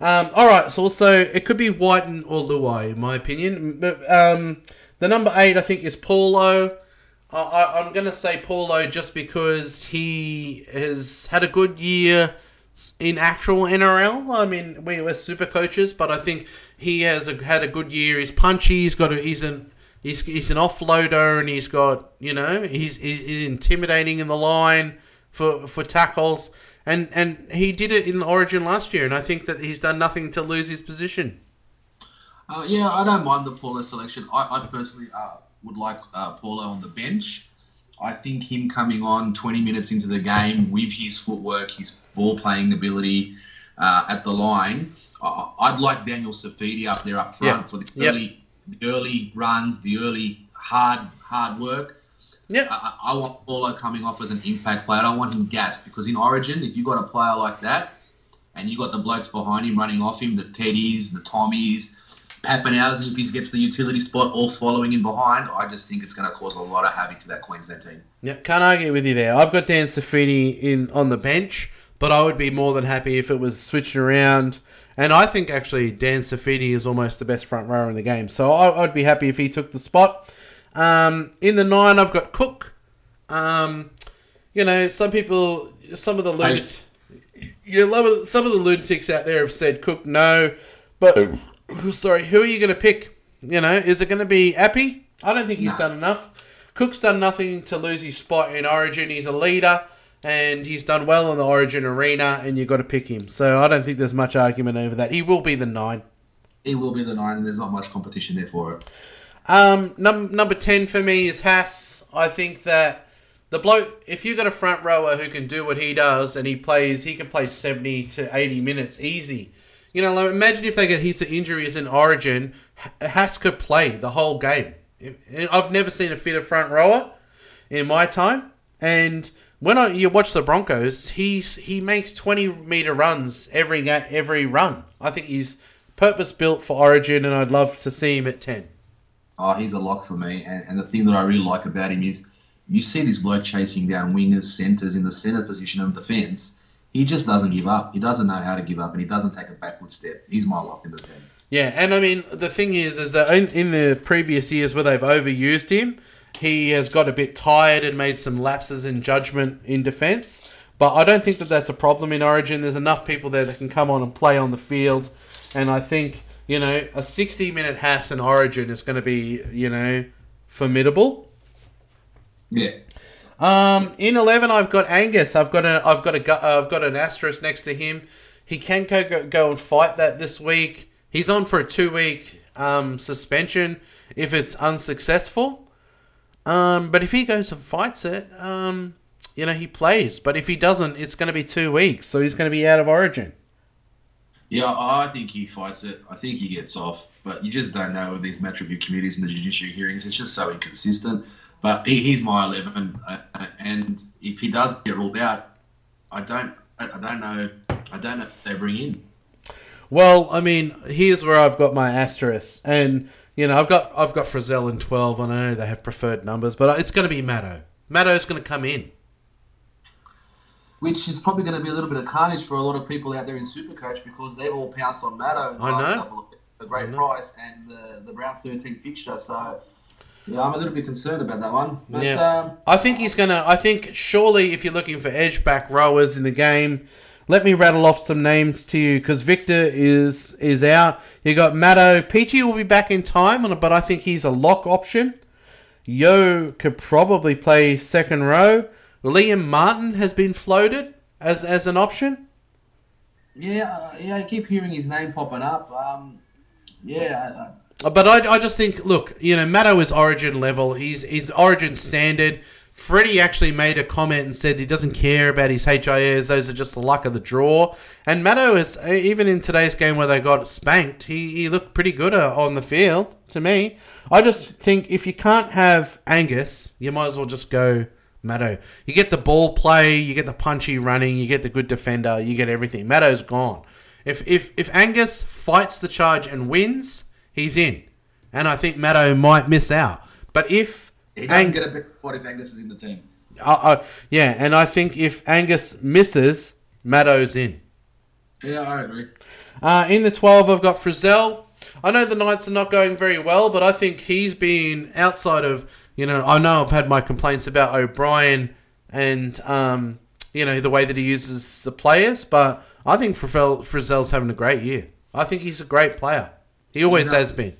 Um, all right, so also it could be Wighton or Luai, in my opinion. But um, the number eight, I think, is Paulo. I, I, I'm going to say Paulo just because he has had a good year in actual NRL. I mean, we were super coaches, but I think he has a, had a good year. He's punchy. He's got a, he's an he's, he's an offloader, and he's got you know he's he's, intimidating in the line for for tackles. And and he did it in Origin last year, and I think that he's done nothing to lose his position. Uh, yeah, I don't mind the Paulo selection. I, I personally uh, would like uh, Paulo on the bench. I think him coming on 20 minutes into the game with his footwork, his ball playing ability uh, at the line, I, I'd like Daniel Saifiti up there up front Yeah. for the Yep. early, the early runs, the early hard hard work. Yeah. I, I want Paulo coming off as an impact player. I don't want him gassed because in Origin, if you've got a player like that, and you've got the blokes behind him running off him, the Teddies, the Tommies, Papenhuyzen, if he gets the utility spot, all following in behind, I just think it's going to cause a lot of havoc to that Queensland team. Yeah, can't argue with you there. I've got Dan Saifiti in on the bench, but I would be more than happy if it was switching around. And I think actually Dan Saifiti is almost the best front rower in the game, so I, would be happy if he took the spot. Um, in the nine, I've got Cook. Um, you know, some people, some of the lunatics, you some of the lunatics out there have said Cook no, but sorry, who are you going to pick? You know, is it going to be Appy? I don't think he's no. done enough. Cook's done nothing to lose his spot in Origin. He's a leader and he's done well in the Origin arena, and you've got to pick him. So I don't think there's much argument over that. He will be the nine. He will be the nine, and there's not much competition there for it. Um, num- number ten for me is Haas. I think that the bloke, if you've got a front rower who can do what he does, and he plays, he can play seventy to eighty minutes easy. You know, imagine if they get hits of injuries in Origin, Haas could play the whole game. I've never seen a fitter front rower in my time, and when I, you watch the Broncos, he's he makes twenty meter runs every every run. I think he's purpose built for Origin, and I'd love to see him at ten. Oh, he's a lock for me. And, and the thing that I really like about him is you see this bloke chasing down wingers, centres in the centre position of defence. He just doesn't give up. He doesn't know how to give up, and he doesn't take a backward step. He's my lock in the ten. Yeah, and I mean the thing is, is that in, in the previous years where they've overused him, he has got a bit tired and made some lapses in judgment in defence. But I don't think that that's a problem in Origin. There's enough people there that can come on and play on the field, and I think you know a 60 minute Haas in Origin is going to be you know formidable. Yeah. Um, in 11, I've got Angus. I've got a, I've got a, I've got an asterisk next to him. He can go, go and fight that this week. He's on for a two week um, suspension if it's unsuccessful. Um, but if he goes and fights it, um, you know, he plays. But if he doesn't, it's going to be two weeks, so he's going to be out of Origin. Yeah, I think he fights it. I think he gets off, but you just don't know with these match review committees and the judiciary hearings. It's just so inconsistent. But he, he's my eleven, uh, and if he does get ruled out, I don't, I don't know, I don't know if they bring in. Well, I mean, here's where I've got my asterisk, and you know, I've got I've got Frizell in twelve, and I know they have preferred numbers, but it's going to be Maddo. Maddo's going to come in, which is probably going to be a little bit of carnage for a lot of people out there in Supercoach because they've all pounced on Maddo in the I last know. couple of a great price and the the round thirteen fixture. So yeah, I'm a little bit concerned about that one. But, yeah. Um, I think he's gonna. I think surely if you're looking for edge back rowers in the game, let me rattle off some names to you because Victor is is out. You got Maddo. Peachey will be back in time, but I think he's a lock option. Yeo could probably play second row. Liam Martin has been floated as as an option. Yeah, uh, yeah, I keep hearing his name popping up. Um, yeah. I, but I, I just think, look, you know, Maddo is Origin level. He's he's Origin standard. Freddie actually made a comment and said he doesn't care about his HIAs; those are just the luck of the draw. And Maddo is even in today's game where they got spanked, he, he looked pretty good uh, on the field to me. I just think if you can't have Angus, you might as well just go Maddo. You get the ball play, you get the punchy running, you get the good defender, you get everything. Maddo's gone. If if if Angus fights the charge and wins, he's in, and I think Maddo might miss out. But if he doesn't Ang- get a big spot if Angus is in the team. Yeah, and I think if Angus misses, Maddo's in. Yeah, I agree. Uh, in the 12, I've got Frizell. I know the Knights are not going very well, but I think he's been outside of, you know, I know I've had my complaints about O'Brien and, um, you know, the way that he uses the players, but I think Frizell's having a great year. I think he's a great player. He always you know, has been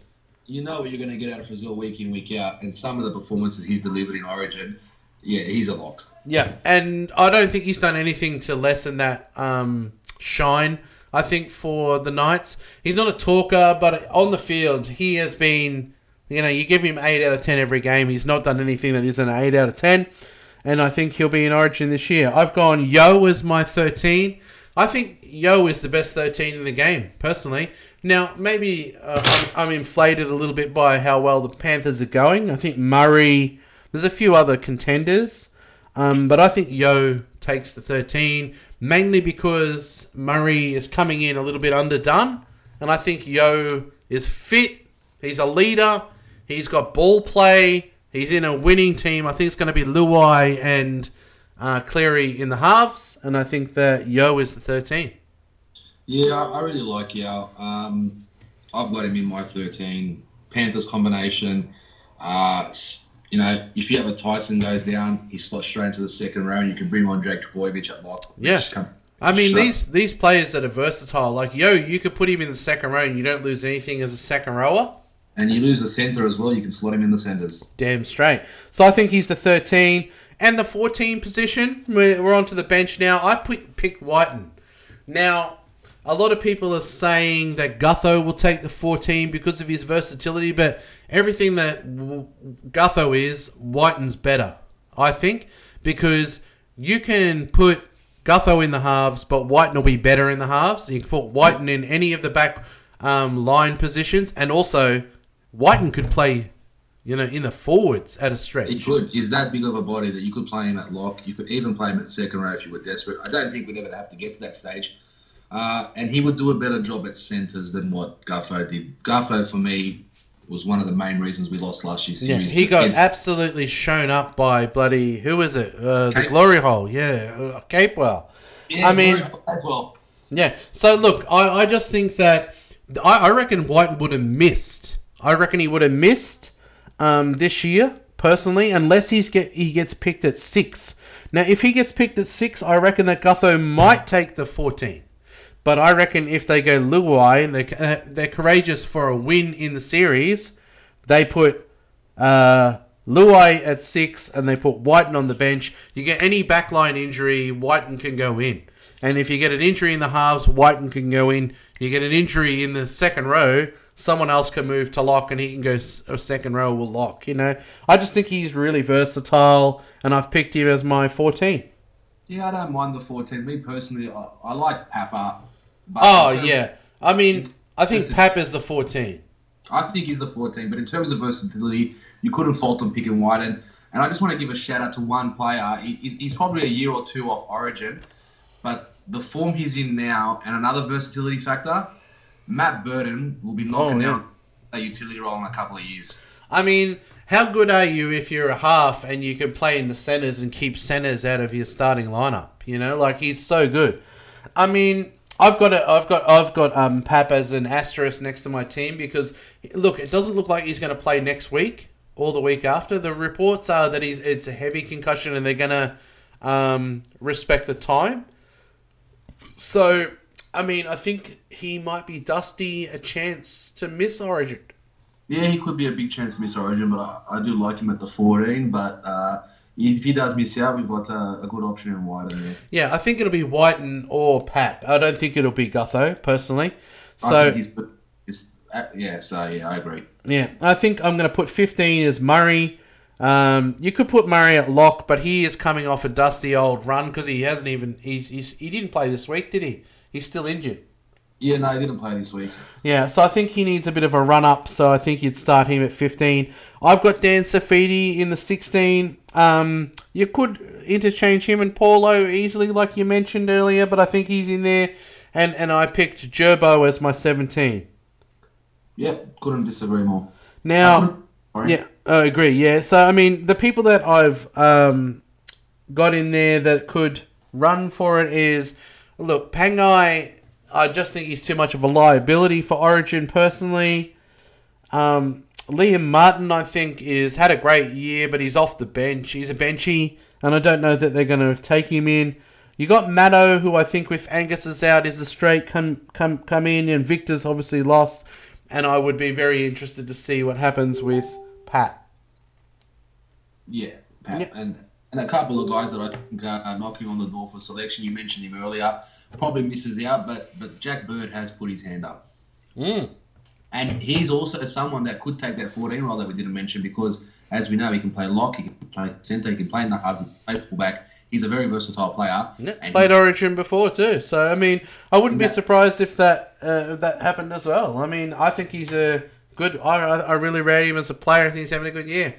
you know what you're going to get out of Brazil week in, week out, and some of the performances he's delivered in Origin, yeah, he's a lock. Yeah, and I don't think he's done anything to lessen that um, shine. I think for the Knights, he's not a talker, but on the field, he has been. You know, you give him eight out of ten every game. He's not done anything that isn't an eight out of ten, and I think he'll be in Origin this year. I've gone Yeo as my thirteen. I think Yeo is the best 13 in the game, personally. Now, maybe uh, I'm, I'm inflated a little bit by how well the Panthers are going. I think Murray, there's a few other contenders, um, but I think Yeo takes the 13, mainly because Murray is coming in a little bit underdone, and I think Yeo is fit, he's a leader, he's got ball play, he's in a winning team. I think it's going to be Luai and uh, Cleary in the halves, and I think that Yeo is the 13. Yeah, I, really like Yeo. Um, I've got him in my 13. Panthers combination. Uh, you know, if you have a Tyson goes down, he slots straight into the second row, and you can bring on Jake Trbojevic at lock. Yeah. Come- I mean, Shut- these these players that are versatile, like Yeo, you could put him in the second row and you don't lose anything as a second rower. And you lose a centre as well, you can slot him in the centres. Damn straight. So I think he's the 13. And the 14 position, we're, we're onto the bench now. I put, pick Wighton. Now, a lot of people are saying that Gutho will take the 14 because of his versatility, but everything that Gutho is, Wighton's better, I think, because you can put Gutho in the halves, but Wighton will be better in the halves. You can put Wighton in any of the back um, line positions, and also Wighton could play, you know, in the forwards at a stretch. He could. He's that big of a body that you could play him at lock. You could even play him at second row if you were desperate. I don't think we'd ever have to get to that stage. Uh, and he would do a better job at centres than what Gutho did. Gutho, for me, was one of the main reasons we lost last year's Yeah, series. he got Against- absolutely shown up by bloody who is it? Uh, the glory hole, yeah, uh, Capewell. Yeah, I mean- very well. Yeah. So look, I, I just think that I, I reckon White would have missed. I reckon he would have missed um, this year personally, unless he's get he gets picked at six. Now, if he gets picked at six, I reckon that Gutho might take the fourteen. But I reckon if they go Luai and they're, uh, they're courageous for a win in the series, they put uh, Luai at six and they put Wighton on the bench. You get any backline injury, Wighton can go in. And if you get an injury in the halves, Wighton can go in. You get an injury in the second row, someone else can move to lock and he can go s- second row will lock. You know, I just think he's really versatile and I've picked him as my 14. Yeah, I don't mind the 14. Me personally, I, I like Papa. Oh, terms- yeah. I mean, I think Listen. Pap is the 14. I think he's the 14, but in terms of versatility, you couldn't fault him picking Wighton. And I just want to give a shout out to one player. He- He's, he's probably a year or two off Origin, but the form he's in now and another versatility factor, Matt Burton will be knocking Oh, yeah. a utility role in a couple of years. I mean, how good are you if you're a half and you can play in the centers and keep centers out of your starting lineup? You know, like he's so good. I mean, I've got a, I've got I've got um Pap as an asterisk next to my team because look, it doesn't look like he's going to play next week or the week after. The reports are that he's it's a heavy concussion and they're going to um, respect the time. So, I mean, I think he might be Dusty a chance to miss Origin. Yeah, he could be a big chance to miss Origin, but I, I do like him at the 14. But uh, if he does miss out, we've got uh, a good option in there. Yeah, I think it'll be Wighton or Pat. I don't think it'll be Gutho, personally. I So, think he's, he's, uh, yeah, so yeah, I agree. yeah, I think I'm going to put 15 as Murray. Um, you could put Murray at lock, but he is coming off a dusty old run because he hasn't even he's, he's he didn't play this week, did he? He's still injured. Yeah, no, he didn't play this week. Yeah, so I think he needs a bit of a run up. So I think you'd start him at 15. I've got Dan Saifiti in the 16. Um, you could interchange him and Paulo easily, like you mentioned earlier, but I think he's in there. And and I picked Gerbo as my 17. Yep, couldn't disagree more. Now, yeah, I agree. Yeah, so I mean, the people that I've um, got in there that could run for it is look, Pangai. I just think he's too much of a liability for Origin personally. Um, Liam Martin, I think, is had a great year, but he's off the bench. He's a benchy, and I don't know that they're going to take him in. You got Matto, who I think with Angus is out is a straight come come come in, and Victor's obviously lost. And I would be very interested to see what happens with Pat. Yeah, Pat. Yeah. And and a couple of guys that I think are knocking on the door for selection. You mentioned him earlier. Probably misses out, but but Jack Bird has put his hand up. Mm. And he's also someone that could take that 14 role that we didn't mention because, as we know, he can play lock, he can play centre, he can play in the halves, he can play fullback. he's a very versatile player. Yeah, played Origin before too, so I mean, I wouldn't be That- surprised if that uh, that happened as well. I mean, I think he's a good. I, I I really rate him as a player. I think he's having a good year.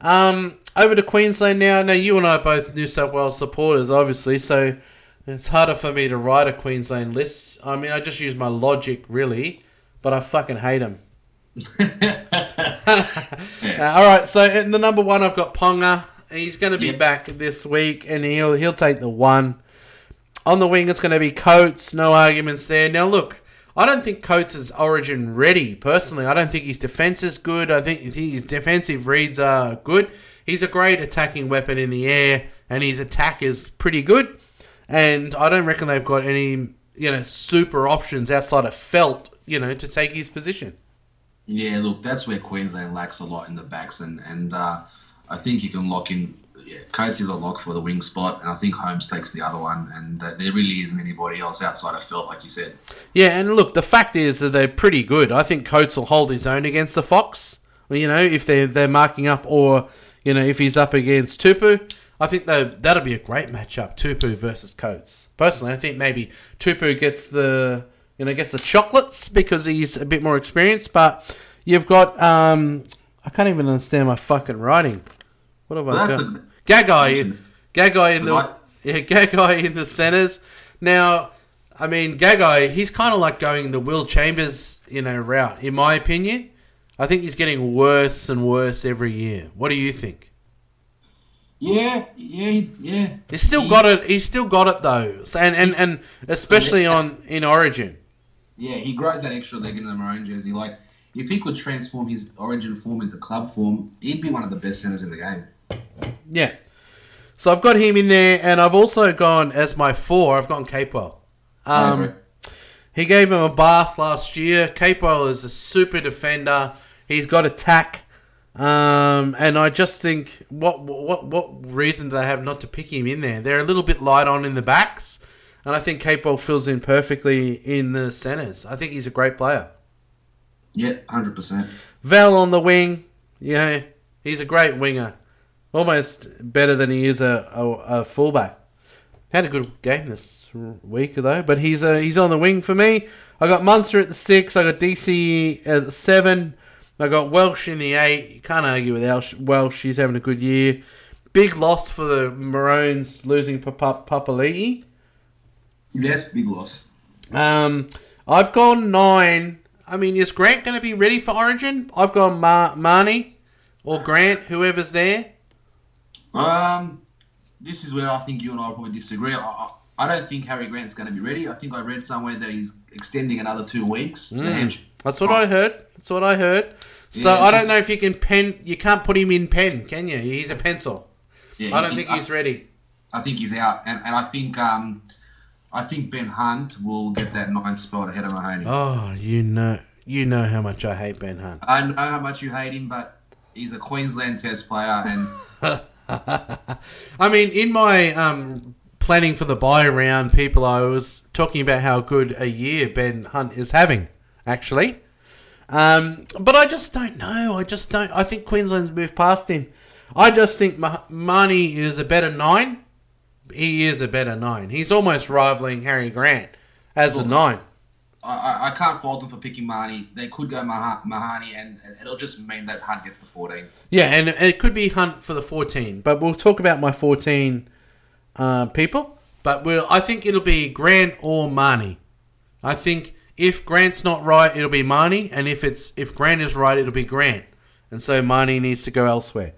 Um, over to Queensland now. Now you and I are both New South Wales supporters, obviously, so it's harder for me to write a Queensland list. I mean, I just use my logic really, but I fucking hate him. [LAUGHS] [LAUGHS] Uh, all right, so in the number one, I've got Ponga. He's going to be Yeah. back this week, and he'll he'll take the one. On the wing, it's going to be Coates. No arguments there. Now, look, I don't think Coates is Origin ready. Personally, I don't think his defense is good. I think his defensive reads are good. He's a great attacking weapon in the air, and his attack is pretty good. And I don't reckon they've got any you know super options outside of Feldt, you know, to take his position. Yeah, look, that's where Queensland lacks a lot in the backs, and and uh, I think you can lock in. Yeah, Coates is a lock for the wing spot, and I think Holmes takes the other one, and uh, there really isn't anybody else outside of Feldt, like you said. Yeah, and look, the fact is that they're pretty good. I think Coates will hold his own against the Fox. You know, if they're they're marking up, or you know, if he's up against Tupou, I think that that'll be a great matchup. Tupou versus Coates. Personally, I think maybe Tupou gets the you know gets the chocolates because he's a bit more experienced. But you've got um, I can't even understand my fucking writing. What have Well, I got? a- Gagai in Gagai in the I- yeah Gagai in the centers. Now, I mean Gagai, he's kind of like going the Will Chambers you know route, in my opinion. I think he's getting worse and worse every year. What do you think? Yeah, yeah, yeah. He's still He- got it. He's still got it though, and and, and especially on in Origin. Yeah, he grows that extra leg in the maroon jersey. Like, if he could transform his origin form into club form, he'd be one of the best centers in the game. Yeah. So I've got him in there, and I've also gone as my four. I've gone Capewell. Um. He gave him a bath last year. Capewell is a super defender. He's got attack. Um, and I just think what what what reason do they have not to pick him in there? They're a little bit light on in the backs, and I think Capewell fills in perfectly in the centers. I think he's a great player. Yeah, hundred percent. Val on the wing, yeah, he's a great winger, almost better than he is a, a, a fullback. Had a good game this week though, but he's uh, he's on the wing for me. I got Munster at the six. I got DC at the seven. I got Welch in the eight. You can't argue with Welch. Welch. He's having a good year. Big loss for the Maroons losing Papa Papali'i. Yes, big loss. Um, I've gone nine. I mean, is Grant going to be ready for Origin? I've gone Mar- Marnie or Grant, whoever's there. Um, this is where I think you and I will probably disagree. I, I, I don't think Harry Grant's going to be ready. I think I read somewhere that he's extending another two weeks. Mm. That's what I heard. That's what I heard. So Yeah, I don't know if you can pen. You can't put him in pen, can you? He's a pencil. Yeah, I don't think he's ready. I think he's out, and, and I think um, I think Ben Hunt will get that ninth spot ahead of Mahoney. Oh, you know, you know how much I hate Ben Hunt. I know how much you hate him, but he's a Queensland Test player, and [LAUGHS] I mean, in my um, planning for the buy round, people, I was talking about how good a year Ben Hunt is having, actually. Um, but I just don't know. I just don't. I think Queensland's moved past him. I just think Ma- Marnie is a better nine. He is a better nine. He's almost rivaling Harry Grant as a nine. I, I, can't fault them for picking Mahoney. They could go Mah- Mahoney, and it'll just mean that Hunt gets the 14. Yeah, and it could be Hunt for the 14, but we'll talk about my 14 uh, people. But we'll, I think it'll be Grant or Marnie. I think if Grant's not right, it'll be Marnie, and if it's if Grant is right, it'll be Grant, and so Marnie needs to go elsewhere.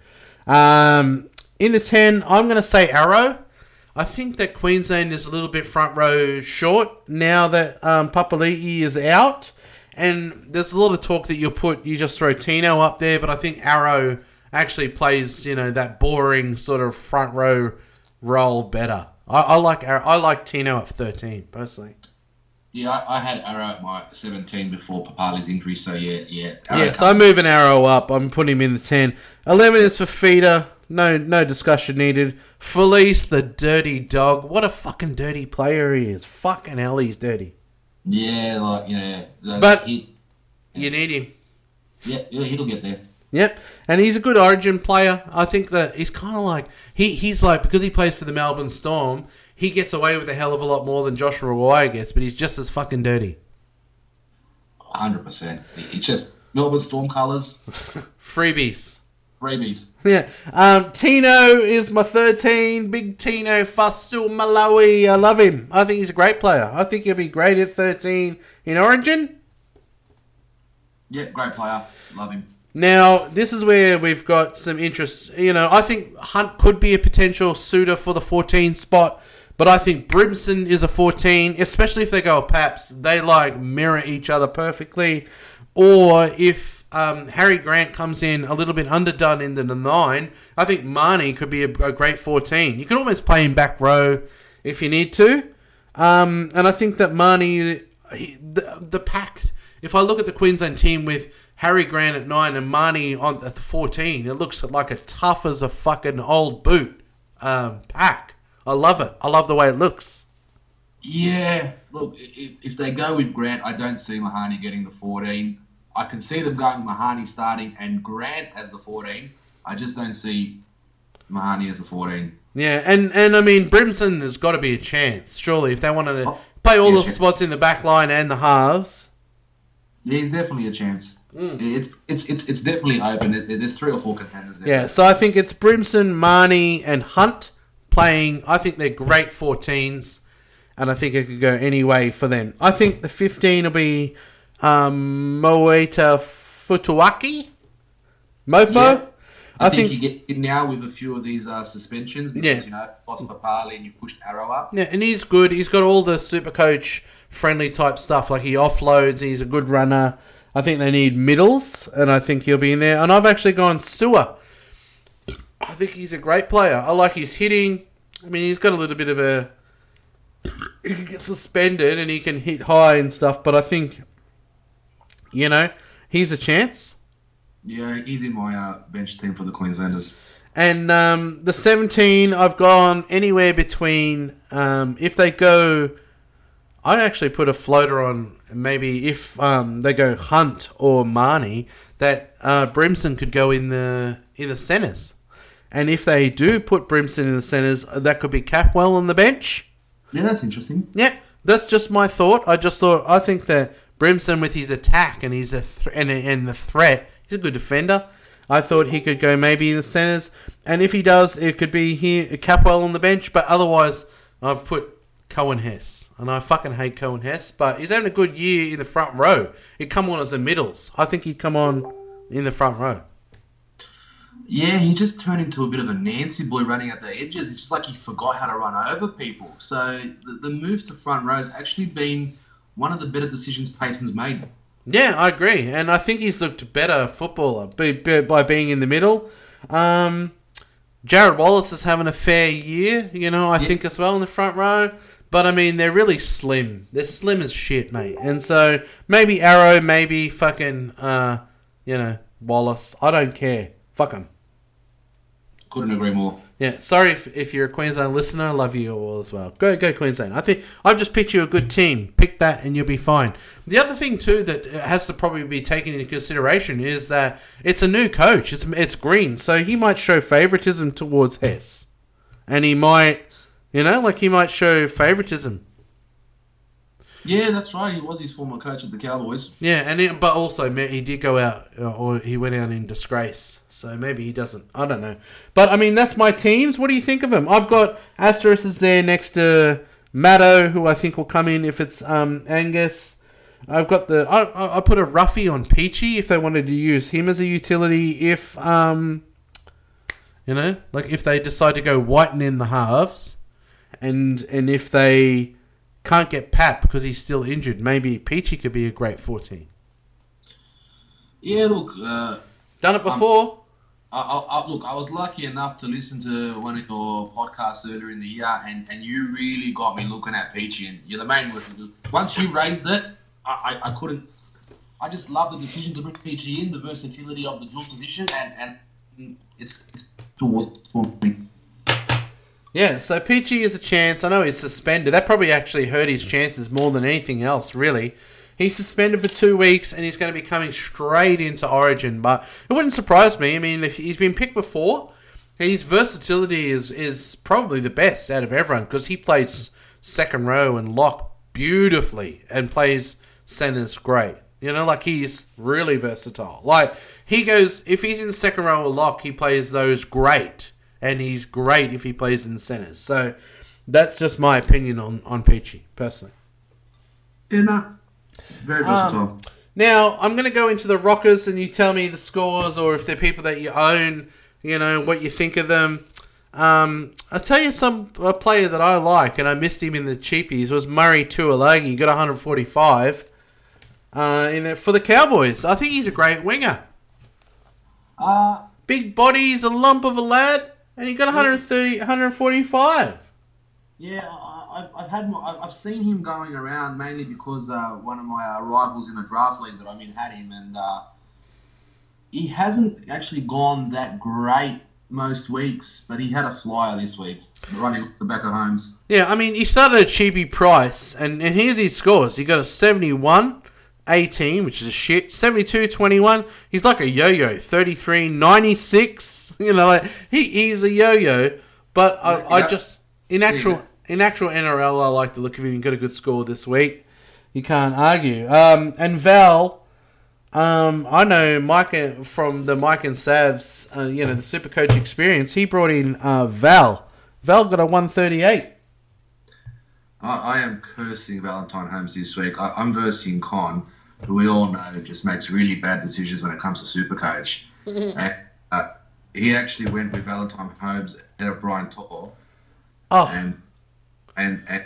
Um, in the 10, I'm going to say Arrow. I think that Queensland is a little bit front row short now that um, Papali'i is out. And there's a lot of talk that you put, you just throw Tino up there, but I think Arrow actually plays, you know, that boring sort of front row role better. I, I like Arrow, I like Tino at 13 personally. Yeah, I, I had Arrow at my 17 before Papali's injury, so yeah, yeah. Arrow Yeah, so I'm moving Arrow up. I'm putting him in the 10. 11 is for Feeder. No, no discussion needed. Felise, the dirty dog. What a fucking dirty player he is. Fucking hell, he's dirty. Yeah, like, yeah. yeah. But- he, You need him. yeah, yeah, he'll get there. Yep, and he's a good Origin player. I think that he's kind of like he he's like because he plays for the Melbourne Storm, he gets away with a hell of a lot more than Joshua McGuire gets, but he's just as fucking dirty. Hundred percent. It's just Melbourne Storm colours, [LAUGHS] Freebies. freebies. Yeah. Um, Tino is my 13. Big Tino Fa'asuamaleaui. I love him. I think he's a great player. I think he'll be great at 13 in Origin. Yeah, great player. Love him. Now, this is where we've got some interest. You know, I think Hunt could be a potential suitor for the 14 spot, but I think Brimson is a 14, especially if they go Paps. They like mirror each other perfectly. Or if um, Harry Grant comes in a little bit underdone in the 9, I think Marnie could be a, a great 14. You can almost play him back row if you need to. Um, and I think that Marnie, he, the, the pack, if I look at the Queensland team with Harry Grant at 9 and Marnie on at 14, it looks like a tough as a fucking old boot um, pack. I love it. I love the way it looks. Yeah, look, if, if they go with Grant, I don't see Mahoney getting the 14. I can see them going Mahoney starting and Grant as the 14. I just don't see Mahoney as a 14. Yeah, and, and I mean, Brimson has got to be a chance, surely, if they wanted to Oh, play all yeah, the spots in the back line and the halves. Yeah, he's definitely a chance. Mm. It's, it's it's it's definitely open. There's three or four contenders there. Yeah, so I think it's Brimson, Marnie, and Hunt playing. I think they're great 14s, and I think it could go any way for them. I think the 15 will be um, Moeaki Fotuaika. Mofo. Yeah. I, I think, think- you get in now with a few of these uh, suspensions because Yeah. you know Papali and you've pushed Arrow up. Yeah, and he's good. He's got all the super coach friendly type stuff. Like he offloads, he's a good runner. I think they need middles, and I think he'll be in there. And I've actually gone Su'A. I think he's a great player. I like his hitting. I mean, he's got a little bit of a. He can get suspended and he can hit high and stuff, but I think, you know, he's a chance. Yeah, he's in my uh, bench team for the Queenslanders. And um, the 17, I've gone anywhere between. Um, if they go. I actually put a floater on maybe if um, they go Hunt or Marnie, that uh, Brimson could go in the in the centres. And if they do put Brimson in the centres, that could be Capewell on the bench. Yeah, that's interesting. Yeah, that's just my thought. I just thought I think that Brimson with his attack and he's a th- and and the threat, he's a good defender. I thought he could go maybe in the centres, and if he does, it could be here Capewell on the bench. But otherwise, I've put Coen Hess, and I fucking hate Coen Hess, but he's having a good year in the front row. He'd come on as a middles. I think he'd come on in the front row. Yeah, he just turned into a bit of a Nancy boy running at the edges. It's just like he forgot how to run over people. So the, the move to front row has actually been one of the better decisions Payten's made. Yeah, I agree, and I think he's looked better footballer by, by being in the middle. Um, Jarrod Wallace is having a fair year, you know, I Yeah. think as well in the front row. But I mean, they're really slim. They're slim as shit, mate. And so maybe Arrow, maybe fucking, uh, you know, Wallace. I don't care. Fuck them. Couldn't agree more. Yeah, sorry if, if you're a Queensland listener. I love you all as well. Go go Queensland. I think I've just picked you a good team. Pick that and you'll be fine. The other thing too that has to probably be taken into consideration is that it's a new coach. It's it's Green, so he might show favoritism towards Hess, and he might, you know, like he might show favoritism. Yeah, that's right. He was his former coach at the Cowboys. Yeah, and it, but also he did go out, uh, or he went out in disgrace. So maybe he doesn't. I don't know. But I mean, that's my teams. What do you think of them? I've got Asteris is there next to Matto, who I think will come in if it's um, Angus. I've got the. I, I I put a roughie on Peachey if they wanted to use him as a utility. If um, you know, like if they decide to go Wighton in the halves, and and if they can't get Pat because he's still injured, maybe Peachey could be a great fourteen. Yeah, look, uh, Done it before. I, I, I, look, I was lucky enough to listen to one of your podcasts earlier in the year, and, and you really got me looking at Peachey. And you're the main. one. Once you raised it, I, I, I couldn't. I just love the decision to bring Peachey in, the versatility of the dual position, and, and it's, it's towards for me. Yeah, so Peachey is a chance. I know he's suspended. That probably actually hurt his chances more than anything else, really. He's suspended for two weeks, and he's going to be coming straight into Origin. But it wouldn't surprise me. I mean, if he's been picked before. His versatility is is probably the best out of everyone because he plays second row and lock beautifully and plays centers great. You know, like he's really versatile. Like he goes if he's in second row or lock, he plays those great, and he's great if he plays in the centers. So that's just my opinion on on Peachey personally. Yeah, no. Very versatile. Um, now I'm going to go into the Rockers, and you tell me the scores or if they're people that you own. You know what you think of them. Um, I'll tell you some a player that I like, and I missed him in the cheapies was Murray Taulagi. He got 145 uh, in the, for the Cowboys. I think he's a great winger. uh, Big body, he's a lump of a lad, and he got 130, 145. Yeah, I- I've, I've had my, I've- seen him going around mainly because uh, one of my uh, rivals in a draft league that I'm in had him, and uh, he hasn't actually gone that great most weeks, but he had a flyer this week running off the back of Holmes. Yeah, I mean, he started at cheapy price, and, and here's his scores. He got a 71, 18, which is a shit, 72, 21. He's like a yo-yo, 33, 96. [LAUGHS] You know, like, he, he's a yo-yo, but I, Yeah, I just, in actual, Yeah. in actual NRL, I like the look of him. He got a good score this week. You can't argue. Um, and Val, um, I know Mike and- from the Mike and Savs, uh, you know, the Super Coach experience. He brought in uh, Val. Val got a 138. I, I am cursing Valentine Holmes this week. I, I'm versing Con, who we all know just makes really bad decisions when it comes to Supercoach. [LAUGHS] and, uh, he actually went with Valentine Holmes instead of Brian To'o. Oh, and and, and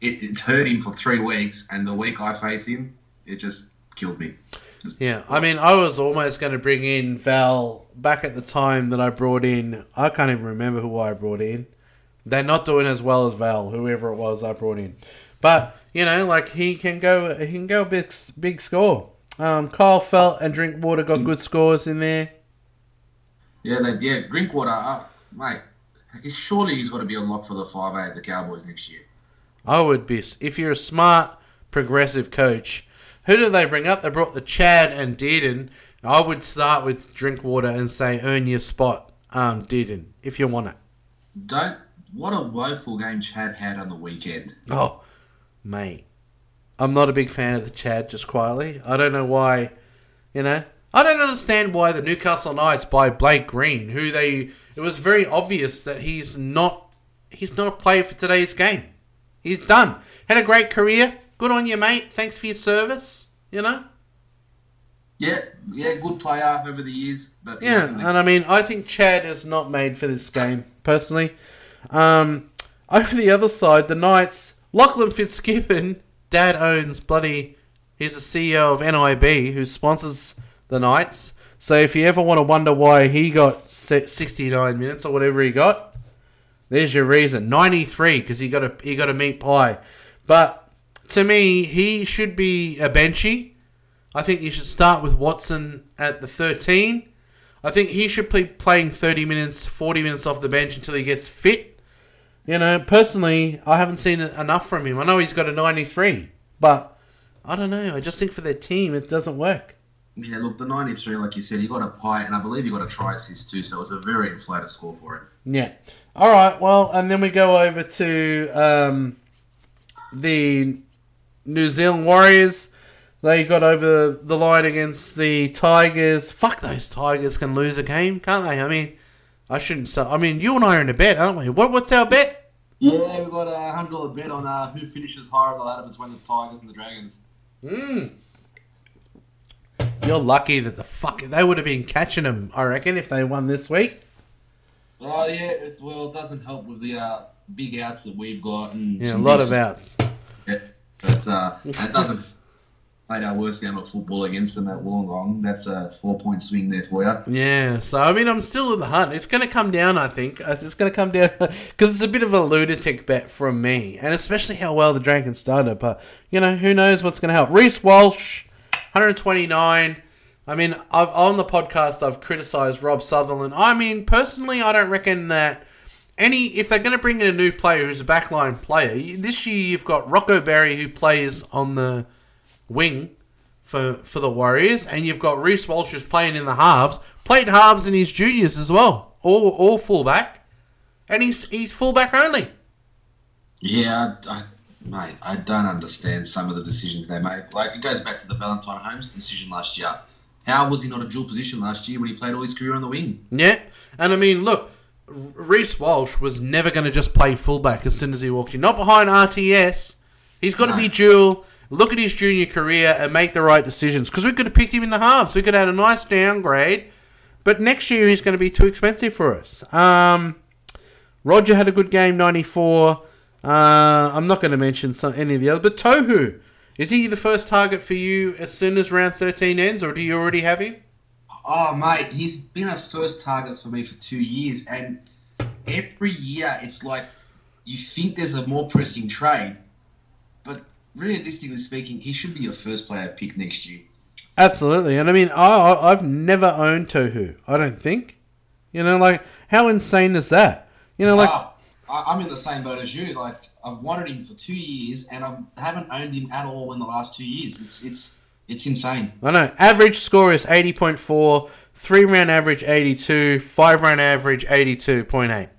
it, it's hurt him for three weeks. And the week I face him, it just killed me. Just, yeah. I mean, I was almost going to bring in Val back at the time that I brought in. I can't even remember who I brought in. They're not doing as well as Val, whoever it was I brought in. But you know, like he can go, he can go big, big score. Um, Kyle Feldt and Drinkwater got good scores in there. yeah, they, yeah. Drinkwater, uh, mate. Surely he's got to be a lock for the five A at the Cowboys next year. I would be if you're a smart, progressive coach. Who did they bring up? They brought the Chad and Dearden. I would start with Drinkwater and say earn your spot, um, Dearden, if you want it. Don't. What a woeful game Chad had on the weekend. Oh, mate. I'm not a big fan of the Chad, just quietly. I don't know why, you know. I don't understand why the Newcastle Knights buy Blake Green, who they. It was very obvious that he's not. He's not a player for today's game. He's done. Had a great career. Good on you, mate. Thanks for your service. You know. Yeah, yeah, good player over the years, but Yeah, and I mean, I think Chad is not made for this game, personally. Um, over the other side, the Knights, Lachlan Fitzgibbon, dad owns bloody. He's the CEO of NIB, who sponsors the Knights. So if you ever want to wonder why he got 69 minutes or whatever he got, there's your reason. 93 because he got a he got a meat pie. But to me, he should be a benchy. I think you should start with Watson at the 13. I think he should be playing 30 minutes, 40 minutes off the bench until he gets fit. You know, personally, I haven't seen enough from him. I know he's got a 93, but I don't know. I just think for their team, it doesn't work. Yeah, look, the 93, like you said, he got a pie, and I believe he got a try assist too, so it was a very inflated score for him. Yeah. All right. Well, and then we go over to um, the New Zealand Warriors. They got over the line against the Tigers. Fuck, those Tigers can lose a game, can't they? I mean, I shouldn't say. I mean, you and I are in a bet, aren't we? What, what's our bet? Yeah, we've got a hundred dollar bet on uh, who finishes higher on the ladder between the Tigers and the Dragons. Mm. You're lucky that the fuck they would have been catching them. I reckon if they won this week. Oh yeah, it, well, it doesn't help with the uh, big outs that we've got and Yeah, a lot of outs. Yeah, but uh, that doesn't played our worst game of football against them at Wollongong. That's a four point swing there for you. Yeah, so I mean, I'm still in the hunt. It's going to come down, I think. Uh, It's going to come down [LAUGHS] because it's a bit of a lunatic bet from me, and especially how well the Dragons started. But you know, who knows what's going to help? Reece Walsh, 129. I mean, I've on the podcast I've criticised Rob Sutherland. I mean, personally, I don't reckon that any if they're going to bring in a new player who's a backline player this year, you've got Rocco Berry who plays on the wing for for the Warriors, and you've got Reece Walsh who's playing in the halves, played halves in his juniors as well, all all fullback, and he's he's fullback only. Yeah, I, I, mate, I don't understand some of the decisions they make. Like it goes back to the Valentine Holmes decision last year. How was he not a dual position last year when he played all his career on the wing? Yeah, and I mean, look, Reece Walsh was never going to just play fullback as soon as he walked in. Not behind RTS. He's got to No. be dual. Look at his junior career and make the right decisions. Because we could have picked him in the halves. We could have had a nice downgrade. But next year he's going to be too expensive for us. Um, Roger had a good game, 94. Uh, I'm not going to mention some, any of the others. But Tohu, is he the first target for you as soon as round 13 ends, or do you already have him? Oh, mate, he's been a first target for me for two years, and every year it's like you think there's a more pressing trade, realistically speaking, he should be your first player pick next year. Absolutely, and I mean, I, I've never owned Tohu. I don't think. You know, like how insane is that? You know, like Ah, I'm in the same boat as you. Like I've wanted him for two years, and I haven't owned him at all in the last two years. It's it's it's insane. I know average score is eighty point four, three round average eighty two, five round average eighty two point eight.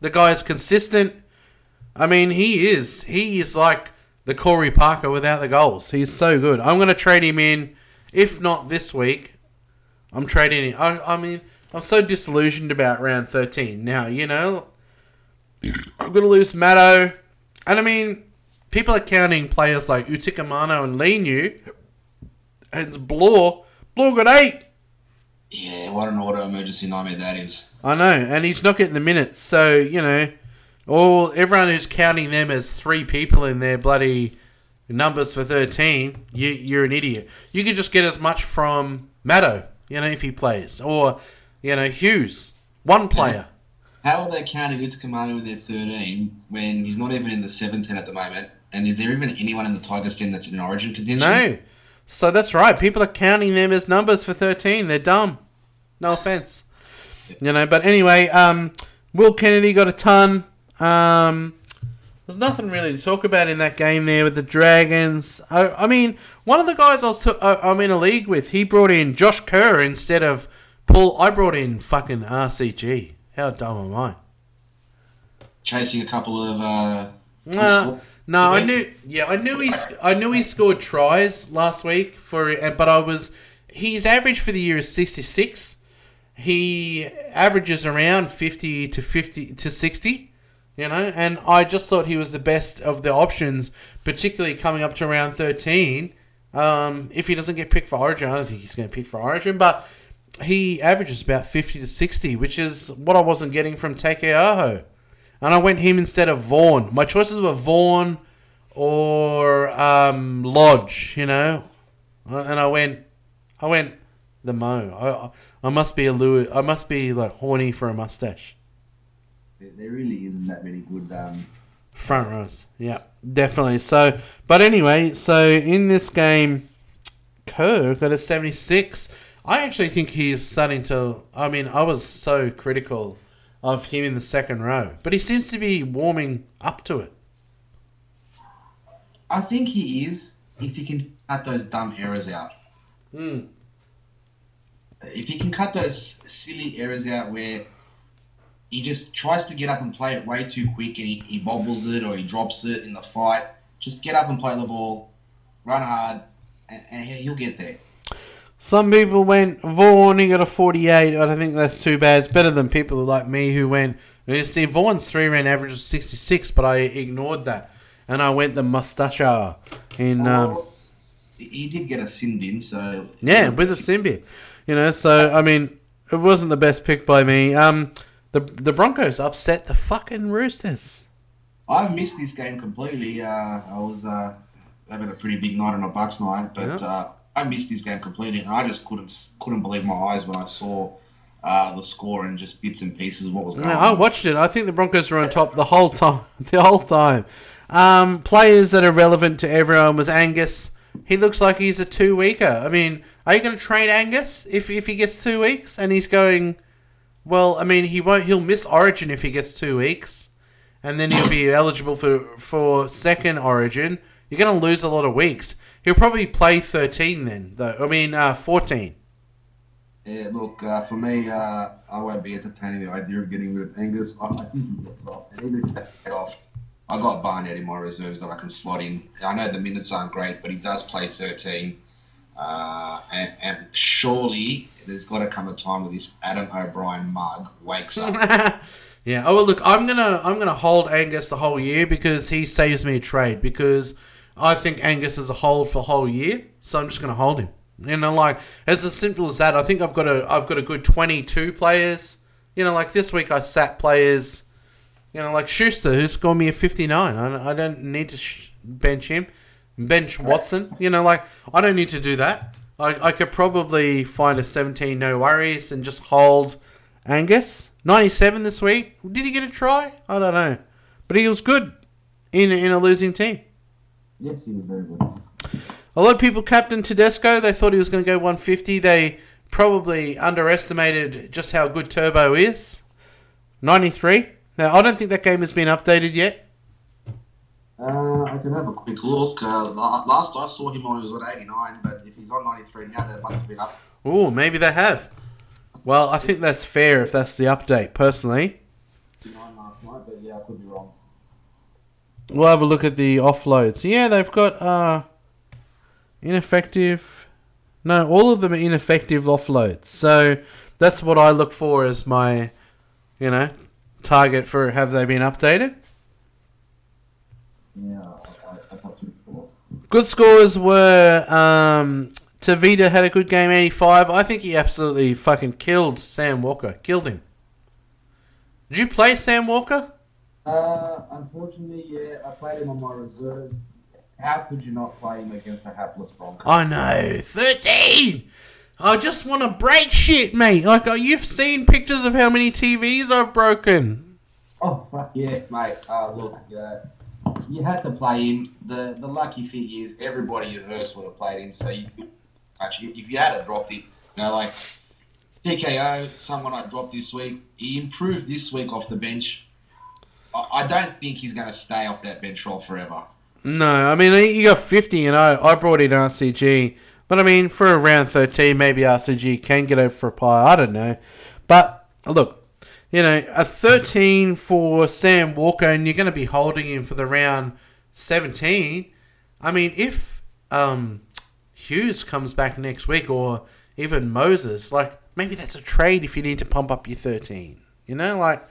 The guy is consistent. I mean, he is he is like the Corey Parker without the goals. He's so good. I'm going to trade him in, if not this week. I'm trading him. I, I mean, I'm so disillusioned about round thirteen now. You know, I'm going to lose Matto, and I mean, people are counting players like Utoikamanu and Linu and Blore. Blore got eight. Yeah, what an auto emergency nightmare that is. I know, and he's not getting the minutes. So you know, all everyone who's counting them as three people in their bloody numbers for thirteen, you, you're an idiot. You could just get as much from Matto, you know, if he plays, or you know Hughes, one player. How are they counting Utoikamanu with their 13 when he's not even in the 17 at the moment? And is there even anyone in the Tigers team that's in Origin contention? No, so that's right. People are counting them as numbers for thirteen. They're dumb. No offense, you know. But anyway, um, Will Kennedy got a ton. Um, there's nothing really to talk about in that game there with the Dragons. I, I mean, one of the guys I was t- I, I'm in a league with, he brought in Josh Kerr instead of Paul. I brought in fucking RCG. How dumb am I? Chasing a couple of. Uh, No, no, I knew. Yeah, I knew he. I knew he scored tries last week for. uh, But I was. His average for the year is sixty six. He averages around fifty to fifty to sixty. You know, and I just thought he was the best of the options, particularly coming up to round thirteen. Um, if he doesn't get picked for Origin, I don't think he's going to pick for Origin, but he averages about fifty to sixty, which is what I wasn't getting from Taukeiaho and I went him instead of Vaughan. My choices were Vaughan or um, Lodge, you know, and I went, I went the Mo. I, I must be a Louis. I must be like horny for a mustache. There, really isn't that many good. Um, Front rows, yeah, definitely. So, but anyway, so in this game, Kerr got a seventy-six. I actually think he's starting to. I mean, I was so critical of him in the second row, but he seems to be warming up to it. I think he is if he can cut those dumb errors out. Hmm. If he can cut those silly errors out where he just tries to get up and play it way too quick and he, he bobbles it or he drops it in the fight, just get up and play the ball, run hard, and, and he- he'll get there. Some people went Vaughan, he got a 48. I don't think that's too bad. It's better than people like me who went. You see, Vaughan's three round average was 66, but I ignored that. And I went the Mustacha in. Um, Or- he did get a sin bin, so yeah, with a sin bin. You know, so, I mean, it wasn't the best pick by me. Um, the, the Broncos upset the fucking Roosters. I've missed this game completely. Uh, I was uh, having a pretty big night on a Bucks night, but Yeah. uh, I missed this game completely, and I just couldn't couldn't believe my eyes when I saw uh, the score and just bits and pieces of what was going Yeah, I watched it. I think the Broncos were on top the whole time. [LAUGHS] The whole time. Um, players that are relevant to everyone was Angus. He looks like he's a two weeker. I mean, are you going to trade Angus if if he gets two weeks and he's going? Well, I mean, he won't. He'll miss Origin if he gets two weeks, and then he'll be eligible for for second Origin. you're going to lose a lot of weeks. He'll probably play 13 then, though. I mean, uh, 14. Yeah, look, uh, for me, uh, I won't be entertaining the idea of getting rid of Angus. I think he off. Off, I got Barnett in my reserves that I can slot in. I know the minutes aren't great, but he does play 13. Uh, and, and surely there's got to come a time where this Adam O'Brien mug wakes up. [LAUGHS] yeah. Oh well, look, I'm gonna I'm gonna hold Angus the whole year because he saves me a trade because I think Angus is a hold for a whole year, so I'm just gonna hold him. You know, like it's as simple as that. I think I've got a I've got a good 22 players. You know, like this week I sat players. You know, like Schuster, who scored me a 59. I, I don't need to sh- bench him. Bench Watson. You know, like I don't need to do that. I, I could probably find a 17, no worries, and just hold Angus. 97 this week. Did he get a try? I don't know. But he was good in, in a losing team. Yes, he was very good. A lot of people captain Tedesco. They thought he was going to go 150. They probably underestimated just how good Turbo is. 93. Now, I don't think that game has been updated yet. Uh, I can have a quick look. Uh, last I saw him on, he was on 89, but if he's on 93 now, that must have been up. Oh, maybe they have. Well, I think that's fair if that's the update, personally. last night, but yeah, I could be wrong. We'll have a look at the offloads. Yeah, they've got uh, ineffective. No, all of them are ineffective offloads. So that's what I look for as my, you know, target for have they been updated. Yeah, I, I, I Good scores were um, Tavita had a good game, 85. I think he absolutely fucking killed Sam Walker. Killed him. Did you play Sam Walker? Uh, unfortunately, yeah, I played him on my reserves. How could you not play him against a hapless Broncos? I know, 13! I just want to break shit, mate. Like, uh, you've seen pictures of how many TVs I've broken. Oh, fuck yeah, mate. Uh, look, you know, you had to play him. The the lucky thing is everybody you versed would have played him. So you actually, if you had dropped it, you know, like PKO, someone I dropped this week, he improved this week off the bench. I, I don't think he's going to stay off that bench role forever. No, I mean you got fifty, and I I brought in RCG, but I mean for around thirteen, maybe RCG can get over for a pie. I don't know, but look, you know, a 13 for Sam Walker, and you're going to be holding him for the round 17. I mean, if um, Hughes comes back next week, or even Moses, like maybe that's a trade if you need to pump up your 13. You know, like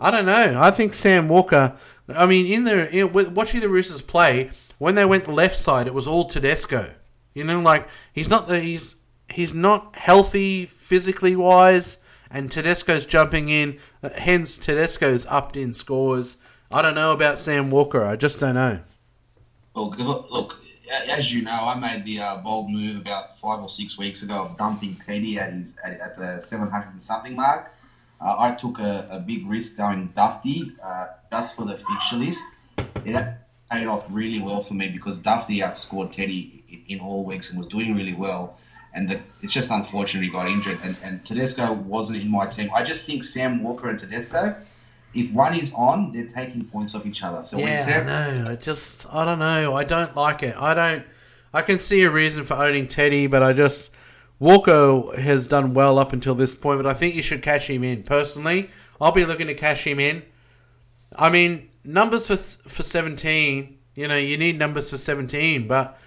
I don't know. I think Sam Walker. I mean, in the in, watching the Roosters play, when they went the left side, it was all Tedesco. You know, like he's not the he's he's not healthy physically wise and Tedesco's jumping in. Uh, hence, Tedesco's upped in scores. I don't know about Sam Walker. I just don't know. Well, look, as you know, I made the uh, bold move about five or six weeks ago of dumping Teddy at his at, at the 700 and something mark. Uh, I took a, a, big risk going Dufty uh, just for the fixture list. It paid off really well for me because Dufty outscored Teddy in, in all weeks and was doing really well and the, it's just unfortunate he got injured. And, and Tedesco wasn't in my team. I just think Sam Walker and Tedesco, if one is on, they're taking points off each other. So yeah, Sam, I know. I just, I don't know. I don't like it. I don't. I can see a reason for owning Teddy, but I just Walker has done well up until this point. But I think you should cash him in. Personally, I'll be looking to cash him in. I mean, numbers for for seventeen. You know, you need numbers for seventeen, but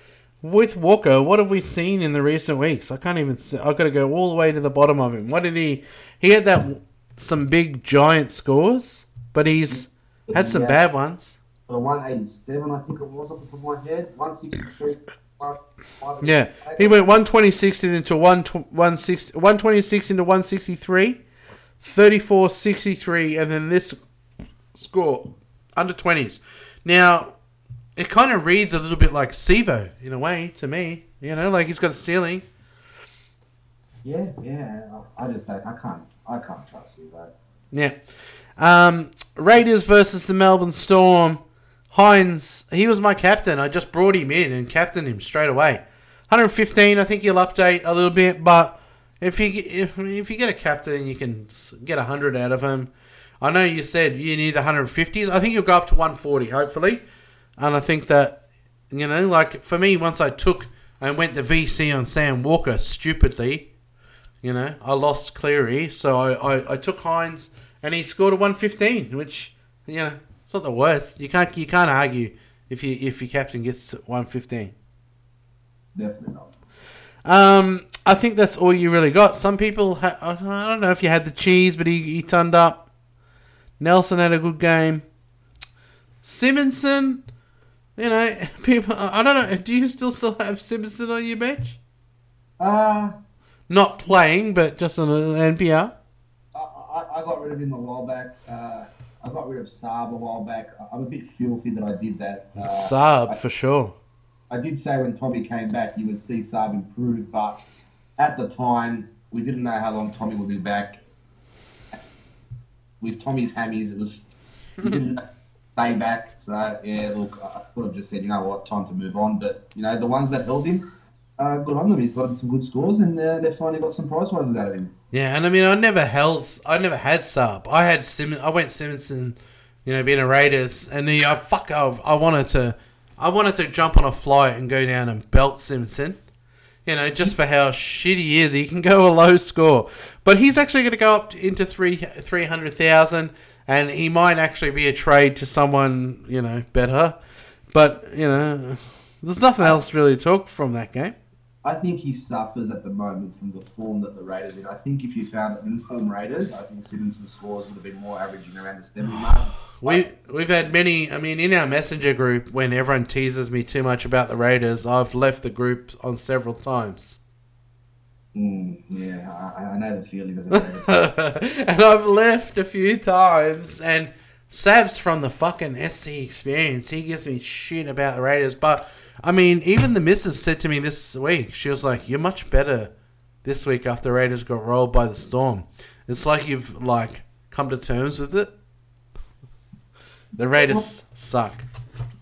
with Walker, what have we seen in the recent weeks? I can't even. See, I've got to go all the way to the bottom of him. What did he? He had that some big giant scores, but he's had some yeah. bad ones. The one eighty seven, I think it was off the top of my head. One sixty three. Yeah, he went 126 into 126 into 163, 34 63, and then this score under 20s. Now, it kind of reads a little bit like Sivo in a way to me. You know, like he's got a ceiling. Yeah, yeah. I just don't. I can't. I can't trust Sivo. Yeah. Um, Raiders versus the Melbourne Storm. Hynes, he was my captain. I just brought him in and captained him straight away. 115. I think he'll update a little bit, but if you if, if you get a captain, you can get 100 out of him. I know you said you need 150s. I think you'll go up to 140, hopefully and I think that You know, like for me, once I took and went the VC on Sam Walker stupidly, you know, I lost Cleary, so I, I, I took Hynes and he scored a 115, which you know it's not the worst. You can't you can't argue if you if your captain gets 115. Definitely not. Um, I think that's all you really got. Some people, ha- I don't know if you had the cheese, but he, he turned up. Nelson had a good game. Simonson, you know, people. I don't know. Do you still still have Simonson on your bench? Uh, Not playing, but just on an NPR. I, I, I got rid of him a while back. Uh, I got rid of Saab a while back. I'm a bit filthy that I did that. Uh, Saab I, for sure. I did say when Tommy came back, you would see Saab improve, but at the time, we didn't know how long Tommy would be back. With Tommy's hammies, it was [LAUGHS] he back. So yeah, look, I could have just said, you know what, time to move on. But you know, the ones that held him, uh, good on them. He's got some good scores, and uh, they finally got some prize rises out of him. Yeah, and I mean, I never held, I never had Saab. I had Sim, I went Simonson, you know, being a Raiders, and the I fuck, I, I wanted to, I wanted to jump on a flight and go down and belt Simpson. You know, just for how shit he is, he can go a low score, but he's actually going to go up into three three hundred thousand, and he might actually be a trade to someone you know better. But you know, there's nothing else really to talk from that game. I think he suffers at the moment from the form that the Raiders in. I think if you found an informed Raiders, I think Simonson's scores would have been more averaging around the 70 mark. [SIGHS] We we've had many. I mean, in our messenger group, when everyone teases me too much about the Raiders, I've left the group on several times, Mm, yeah, I, I know the feeling as a Raiders. and I've left a few times. And Sav's from the fucking SC experience. He gives me shit about the Raiders, but I mean, even the missus said to me this week, she was like, "You're much better this week after the Raiders got rolled by the Storm. It's like you've like come to terms with it." The Raiders suck.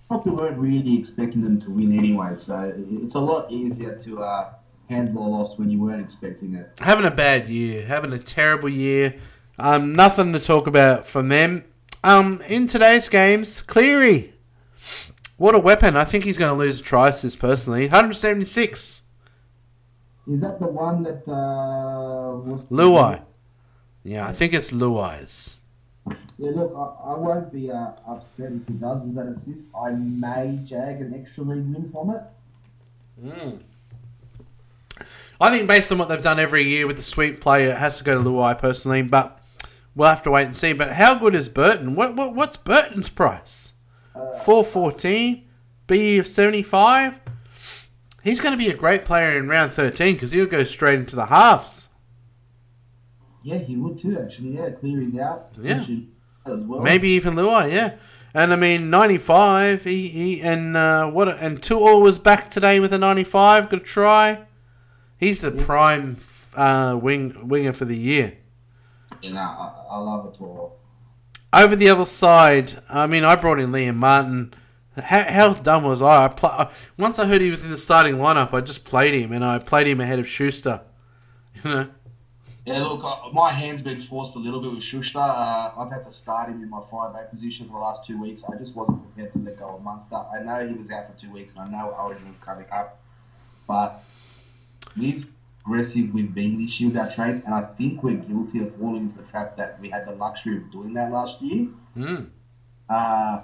Probably weren't really expecting them to win anyway, so it's a lot easier to uh, handle a loss when you weren't expecting it. having a bad year, having a terrible year. Um, nothing to talk about from them. Um, in today's games, Cleary, what a weapon! I think he's going to lose a try assist personally. 176. Is that the one that uh, was Luai. Yeah, I think it's Luai's. Yeah, look, I, I won't be uh, upset if he does with that assist. I may jag an extra league win from it. I think based on what they've done every year with the sweep play, it has to go to Luai personally, but we'll have to wait and see. But how good is Burton? What, what what's Burton's price? Four fourteen, B of seventy five. He's going to be a great player in round thirteen because he'll go straight into the halves. Yeah, he would too, actually. Yeah, Cleary's out. Yeah. As well. Maybe even Luai, yeah. And I mean, ninety five. He, he and uh, what? And To'o was back today with a ninety five. Good try. He's the prime uh, wing winger for the year. Yeah, nah, I, I love it all. Over the other side, I mean, I brought in Liam Martin. How, how dumb was I? I pl- once I heard he was in the starting lineup, I just played him, and I played him ahead of Schuster. [LAUGHS] You know, Yeah, look, uh, my hand's been forced a little bit with Schuster. Uh, I've had to start him in my five back position for the last two weeks. I just wasn't prepared to let go of Munster. I know he was out for two weeks, and I know Origin was coming up, but we've aggressive we've been this year with our trades, and I think we're guilty of falling into the trap that we had the luxury of doing that last year. mm. Uh,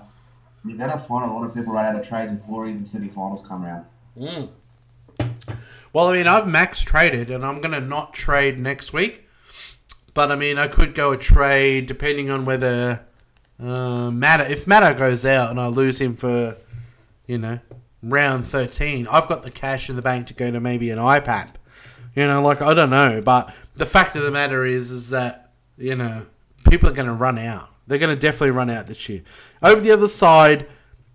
we're gonna find a lot of people right out of trades before even semi-finals come around. Mm. Well, I mean, I've max traded, and I'm going to not trade next week. But I mean, I could go a trade depending on whether uh, Matter. If Matter goes out and I lose him for, you know, round thirteen, I've got the cash in the bank to go to maybe an iPad. You know, like I don't know, but the fact of the matter is, is that you know people are going to run out. They're going to definitely run out this year. Over the other side,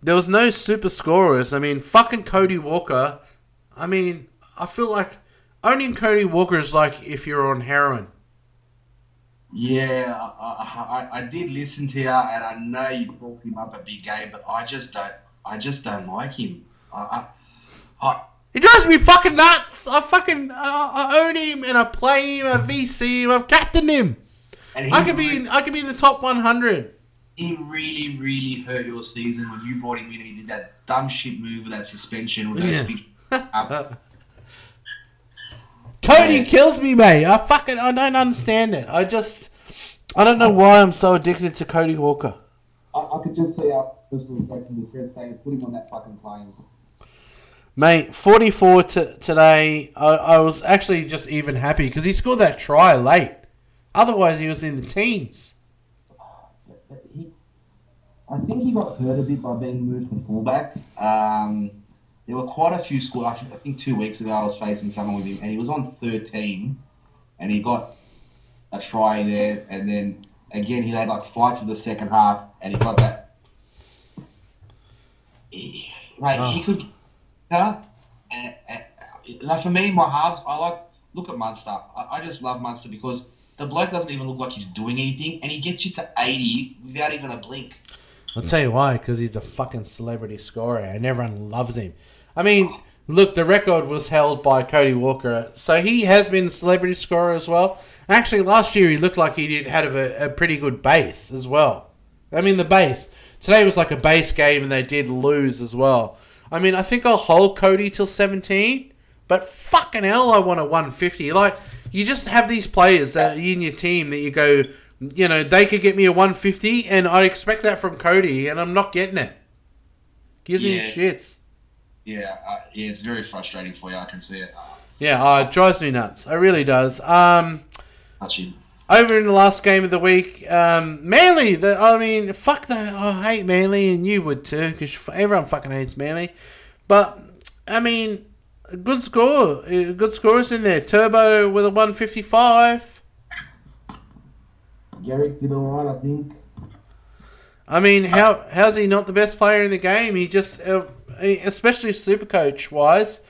there was no super scorers. I mean, fucking Cody Walker. I mean, I feel like owning Cody Walker is like if you're on heroin. Yeah, I, I, I did listen to you, and I know you talked him up a big game, but I just don't, I just don't like him. I, I, I He drives me fucking nuts. I fucking uh, I own him and I play him. I VC him. I've captained him. and I could be in, I could be in the top 100. he really, really hurt your season when you brought him in and he did that dumb shit move with that suspension with Yeah. big [LAUGHS] up. Cody Yeah. kills me, mate. I fucking I don't understand it. I just I don't know why I'm so addicted to Cody Walker. I, I could just see our personal go from the thread saying, put him on that fucking plane. Mate, 44 t- today. I, I was actually just even happy because he scored that try late. Otherwise, he was in the teens. He, I think he got hurt a bit by being moved to fullback. Um, there were quite a few scores. I think- two weeks ago I was facing someone with him, and he was on 13, and he got a try there, and then again he had like five for the second half, and he got that. He, he Oh. could, huh? And, and, uh, like for me, my halves, I like look at Munster. I, I just love Munster because the bloke doesn't even look like he's doing anything, and he gets you to 80 without even a blink. I'll tell you why, because he's a fucking celebrity scorer and everyone loves him. I mean, look, the record was held by Cody Walker, so he has been a celebrity scorer as well. Actually, last year he looked like he did had a, a pretty good base as well. I mean, the base. Today was like a base game and they did lose as well. I mean, I think I'll hold Cody till 17, but fucking hell, I want a 150. Like, you just have these players that are in your team that you go, you know, they could get me a 150, and I expect that from Cody, and I'm not getting it. Gives me shits. Yeah, uh, yeah, it's very frustrating for you. I can see it. Uh, Yeah, oh, it drives me nuts. It really does. Um, touching. Over in the last game of the week, um, Manly. The, I mean, fuck that. I hate Manly, and you would too, because everyone fucking hates Manly. But I mean, good score, good scores in there. Turbo with a one fifty five. Garrick did all right, I think. I mean, how how's he not the best player in the game? He just, uh, especially super coach wise,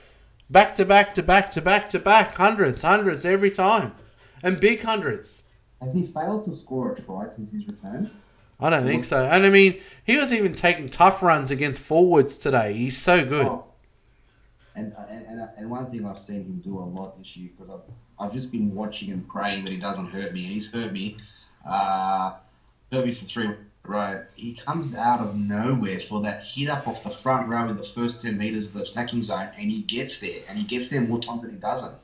back to back to back to back to back, hundreds, hundreds every time, and big hundreds. Has he failed to score a try since his return? I don't think so. And I mean, he was even taking tough runs against forwards today. He's so good. Oh. And, and, and, and one thing I've seen him do a lot this year, because I've, I've just been watching and praying that he doesn't hurt me, and he's hurt me. Uh, hurt me for three right. He comes out of nowhere for that hit up off the front row in the first 10 metres of the attacking zone, and he gets there. And he gets there more times than he doesn't.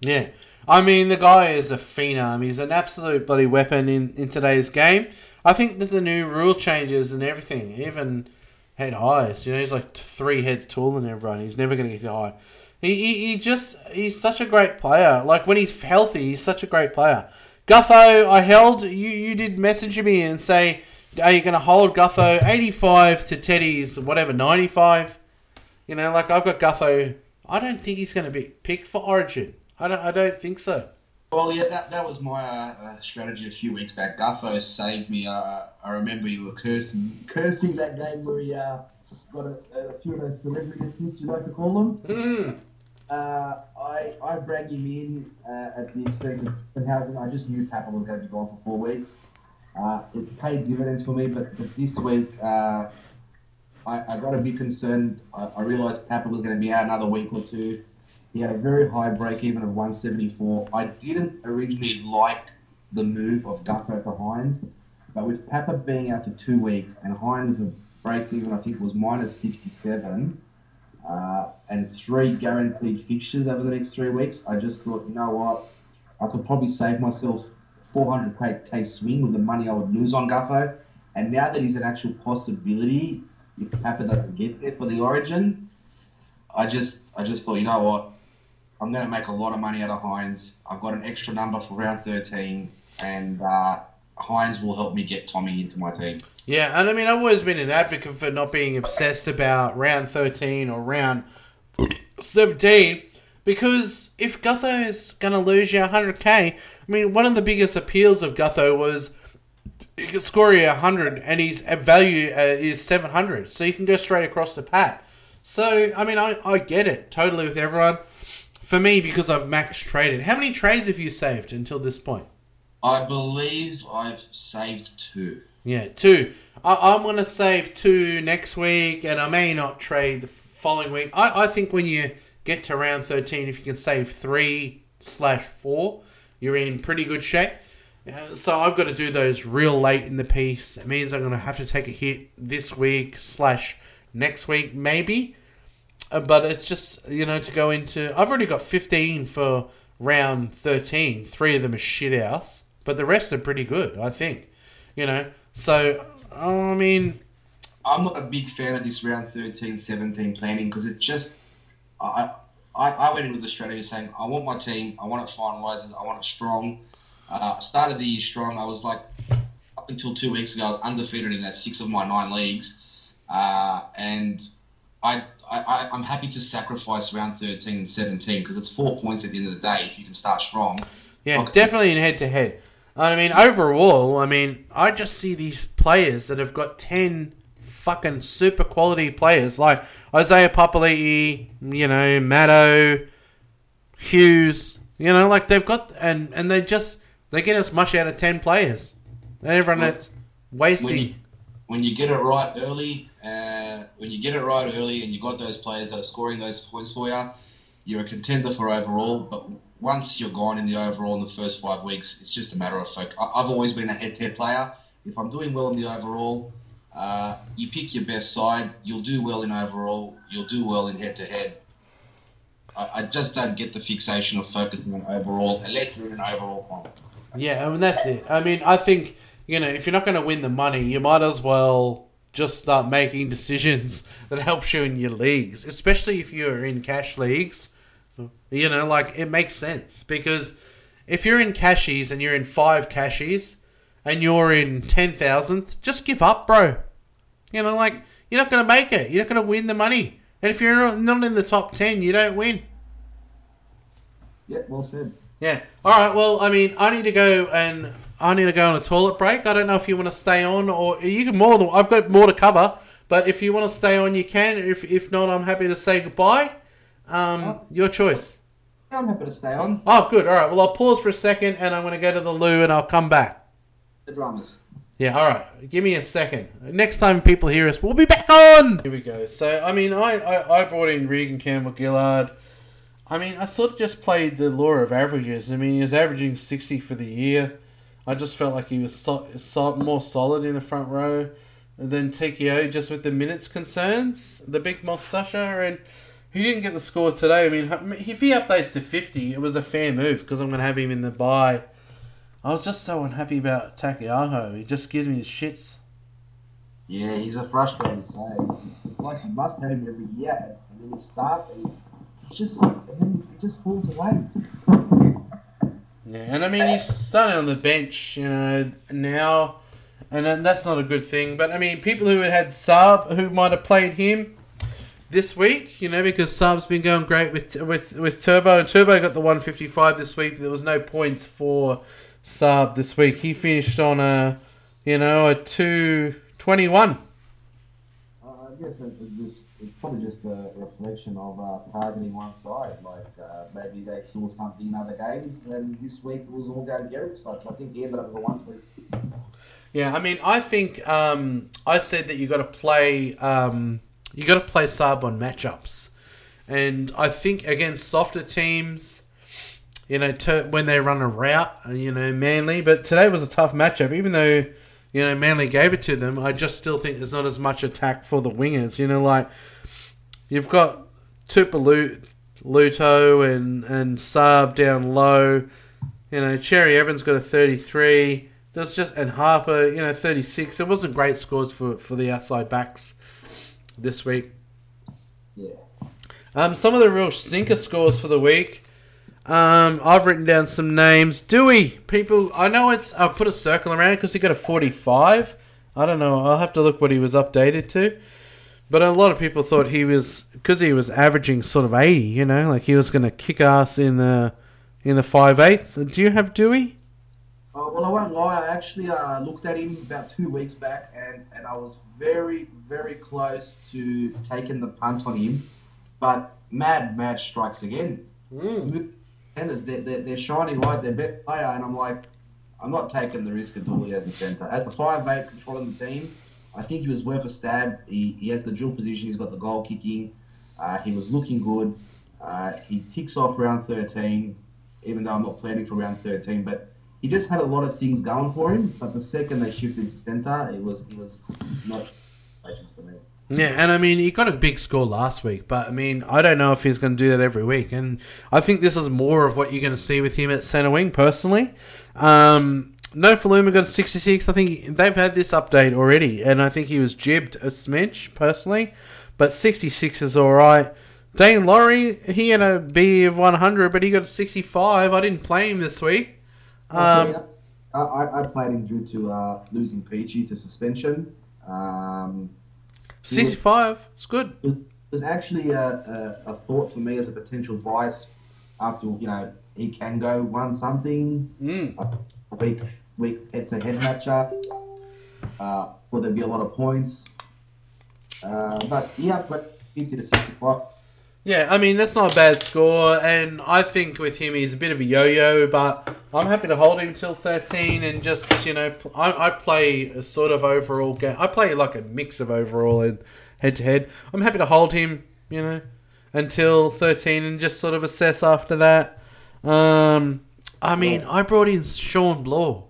Yeah. I mean, the guy is a phenom. He's an absolute bloody weapon in, in today's game. I think that the new rule changes and everything, even head highs, you know, he's like three heads taller than everyone. He's never going to get high. He, he, he just, he's such a great player. Like, when he's healthy, he's such a great player. Gutho, I held, you, you did message me and say, are you going to hold Gutho 85 to Teddy's, whatever, 95? You know, like, I've got Gutho. I don't think he's going to be picked for Origin. I don't, I don't think so. Well, yeah, that, that was my uh, strategy a few weeks back. Gutho saved me. Uh, I remember you were cursing, cursing that game where he uh, got a, a few of those celebrity assists, you like to call them. Mm. Uh, I I dragged him in uh, at the expense of Papenhuyzen. I just knew Papa was going to be gone for four weeks. Uh, it paid dividends for me, but, but this week uh, I, I got a bit concerned. I, I realised Papa was going to be out another week or two. He had a very high break even of 174. I didn't originally like the move of Gutho to Hynes, but with Papa being out for two weeks and Hynes break even, I think it was minus 67 uh, and three guaranteed fixtures over the next three weeks, I just thought, you know what, I could probably save myself 400k swing with the money I would lose on Gutho. And now that he's an actual possibility, if Papa doesn't get there for the Origin, I just, I just thought, you know what, I'm going to make a lot of money out of Hynes. I've got an extra number for round 13, and uh, Hynes will help me get Tommy into my team. Yeah, and I mean, I've always been an advocate for not being obsessed about round 13 or round 17 because if Gutho is going to lose you 100k, I mean, one of the biggest appeals of Gutho was he can score you 100 and his value uh, is 700, so you can go straight across to Pat. So, I mean, I, I get it totally with everyone. For me, because I've max traded, how many trades have you saved until this point? I believe I've saved two. Yeah, two. I, I'm going to save two next week, and I may not trade the following week. I, I think when you get to round 13, if you can save three slash four, you're in pretty good shape. Uh, So I've got to do those real late in the piece. It means I'm going to have to take a hit this week slash next week maybe. Uh, but it's just you know to go into. I've already got 15 for round 13. Three of them are shit house, but the rest are pretty good. I think. You know. So I mean, I'm not a big fan of this round 13, 17 planning because it just. I, I, I went in with the strategy saying, I want my team, I want it finalised, I want it strong. Uh, started the year strong. I was like, up until two weeks ago, I was undefeated in that six of my nine leagues. Uh, and I, I, I'm happy to sacrifice round 13 and 17 because it's four points at the end of the day if you can start strong. Yeah, Okay. definitely in head to head. I mean, overall, I mean, I just see these players that have got 10 fucking super quality players like Isaiah Papali'i, you know, Maddo, Hughes, you know, like they've got, and, and they just, they get as much out of 10 players. And everyone Well, that's when you, wasting. when you get it right early, uh, when you get it right early, and you've got those players that are scoring those points for you, you're a contender for overall. But once you're gone in the overall in the first five weeks, it's just a matter of focus. I've always been a head-to-head player. If I'm doing well in the overall, uh, you pick your best side. You'll do well in overall. You'll do well in head-to-head. I, I just don't get the fixation of focusing on overall unless you're in an overall comp. Yeah, I mean, that's it. I mean, I think, you know, if you're not going to win the money, you might as well just start making decisions [LAUGHS] that helps you in your leagues, especially if you're in cash leagues. You know, like, it makes sense because if you're in cashies and you're in five cashies and you're in 10,000th, just give up, bro. You know, like, you're not going to make it. You're not going to win the money. And if you're not in the top 10, you don't win. Yeah, well said. Yeah. All right. Well, I mean, I need to go and I need to go on a toilet break. I don't know if you want to stay on or you can more than I've got more to cover. But if you want to stay on, you can. If if not, I'm happy to say goodbye. Um, your choice. I'm happy to stay on. Oh, good. All right. Well, I'll pause for a second and I'm going to go to the loo and I'll come back. The dramas. Yeah, all right. Give me a second. Next time people hear us, we'll be back on. Here we go. So, I mean, I, I, I brought in Reagan Campbell Gillard. I mean, I sort of just played the law of averages. I mean, he was averaging 60 for the year. I just felt like he was so, so, more solid in the front row than TKO just with the minutes concerns, the big mustacher. And he didn't get the score today. I mean, if he updates to 50, it was a fair move because I'm going to have him in the buy. I was just so unhappy about Taukeiaho. He just gives me the shits. Yeah, he's a frustrating player. It's like you must have him every year, and then he starts, and he just and then it just falls away. Yeah, and I mean he's starting on the bench, you know, now, and that's not a good thing. But I mean, people who had Saab who might have played him this week, you know, because Saab's been going great with with with Turbo, and Turbo got the 155 this week. There was no points for Saab this week. He finished on a, you know, a 221. Uh, I guess just it's probably just a reflection of uh, targeting one side. Like uh, maybe they saw something in other games, and this week it was all going Garrick's side. So I think he ended up with one three. Yeah, I mean, I think um, I said that you got to play um, you got to play Saab on matchups, and I think against softer teams, you know, ter- when they run a route, uh, you know, Manly. But today was a tough matchup, even though you know Manly gave it to them. I just still think there's not as much attack for the wingers. You know, like you've got Tupalu, Luto and and Saab down low. You know, Cherry Evans got a 33. There's just and Harper, you know, 36. It wasn't great scores for for the outside backs this week. Yeah. Um, some of the real stinker scores for the week. Um, I've written down some names. Dewey, people, I know it's. I've put a circle around it because he got a 45. I don't know. I'll have to look what he was updated to. But a lot of people thought he was because he was averaging sort of 80. You know, like he was going to kick ass in the in the five eighth. Do you have Dewey? Uh, well, I won't lie. I actually uh, looked at him about two weeks back, and, and I was very, very close to taking the punt on him. But mad match strikes again. Contenders, they're, they're, they're shining light, they're best player, and I'm like, I'm not taking the risk of Dooley as a centre. At the 5'8, controlling the team, I think he was worth a stab. He, he has the dual position, he's got the goal kicking. Uh, he was looking good. Uh, he ticks off round 13, even though I'm not planning for round 13, but he just had a lot of things going for him. But the second they shifted to centre, it was it was not for me. Yeah, and I mean, he got a big score last week, but I mean, I don't know if he's going to do that every week. And I think this is more of what you're going to see with him at centre wing, personally. Um, Nofoaluma got a 66. I think they've had this update already, and I think he was jibbed a smidge, personally. But 66 is alright. Dane Laurie, he had a B of 100, but he got a 65. I didn't play him this week. Um, I, I, I played him due to uh, losing Peachey to suspension. Um, 65, it's good. it was actually a, a, a thought for me as a potential bias after you know he can go one something Mm. a week week head to head matchup. Uh, will there be a lot of points? Uh, but yeah, but fifty to sixty five. Yeah, I mean that's not a bad score, and I think with him he's a bit of a yo-yo, but I'm happy to hold him till 13 and just you know I, I play a sort of overall game. I play like a mix of overall and head to head. I'm happy to hold him, you know, until 13 and just sort of assess after that. Um, I mean, I brought in Shawn Blore,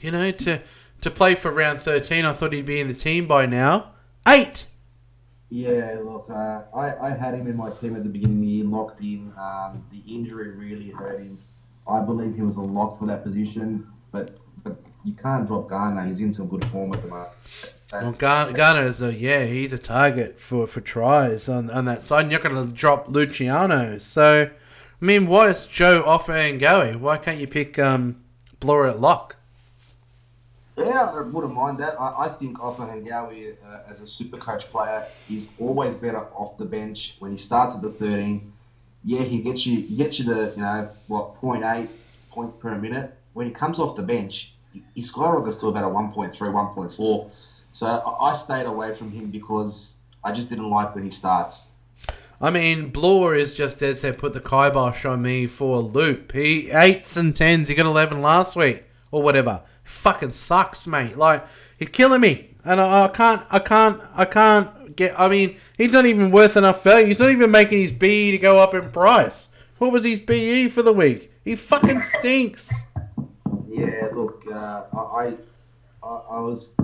you know, to to play for round 13. I thought he'd be in the team by now. Eight. Yeah, look, uh, I, I had him in my team at the beginning of the year, locked in. Um, the injury really hurt him. I believe he was a lock for that position, but but you can't drop Garner. He's in some good form at the moment. Well, Gar- Garner is a yeah, he's a target for, for tries on, on that side. And you're going to drop Luciano, so I mean, why is Joe Ofahengaue? Why can't you pick um, at lock? Yeah, I wouldn't mind that. I, I think Ofahengaue, uh, as a super coach player, is always better off the bench when he starts at the 13. Yeah, he gets you he gets you to, you know, what, 0.8 points per minute. When he comes off the bench, he, he skyrockets to about a 1.3, 1.4. So I, I stayed away from him because I just didn't like when he starts. I mean, Blore is just dead set put the kibosh on me for a loop. He eights and tens. He got eleven last week or whatever. Fucking sucks, mate. Like he's killing me, and I, I can't, I can't, I can't get. I mean, he's not even worth enough value. He's not even making his BE to go up in price. What was his BE for the week? He fucking stinks. Yeah, look, uh, I, I I was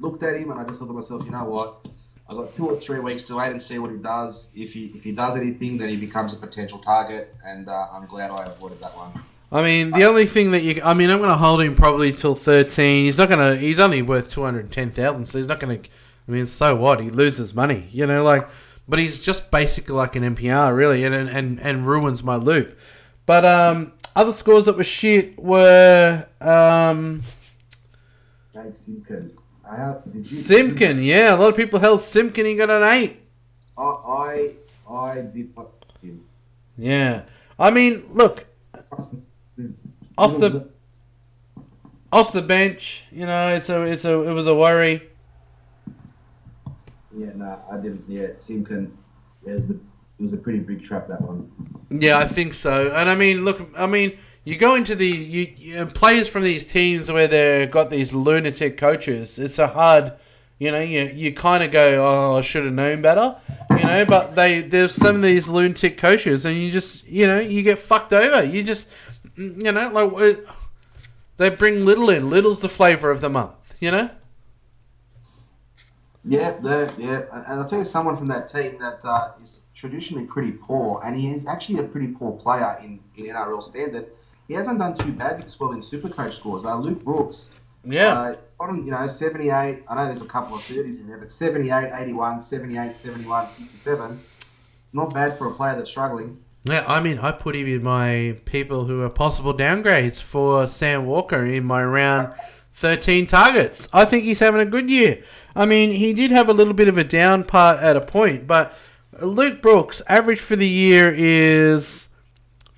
looked at him and I just thought to myself, you know what? I got two or three weeks to wait and see what he does. If he if he does anything, then he becomes a potential target, and uh, I'm glad I avoided that one. I mean, the only thing that you, I mean, I'm going to hold him probably till 13. He's not going to, he's only worth 210,000, so he's not going to, I mean, so what? He loses money, you know, like, but he's just basically like an NPR, really, and, and, and ruins my loop. But, um, other scores that were shit were, um, Jake Simkin. I, did you, Simkin, yeah, a lot of people held Simkin, he got an 8. I I, I did him. Yeah. I mean, look, Off the- off the bench, you know, it's a, it's a, it was a worry. Yeah, no, I didn't. Yeah, Simkin. It was the. It was a pretty big trap that one. Yeah, I think so. And I mean, look, I mean, you go into the you, you uh, players from these teams where they've got these lunatic coaches. It's a hard, you know, you you kind of go, oh, I should have known better, you know. But they there's some of these lunatic coaches, and you just you know you get fucked over. You just you know like uh, they bring little in. Little's the flavor of the month, you know. Yeah, yeah, and I'll tell you someone from that team that uh, is traditionally pretty poor, and he is actually a pretty poor player in, in NRL standard. He hasn't done too bad as well in Supercoach scores. Uh, Luke Brooks, Yeah. uh, bottom, you know, 78. I know there's a couple of 30s in there, but 78, 81, 78, 71, 67. Not bad for a player that's struggling. Yeah, I mean, I put him in my people who are possible downgrades for Sam Walker in my round 13 targets. I think he's having a good year. I mean, he did have a little bit of a down part at a point, but Luke Brooks, average for the year is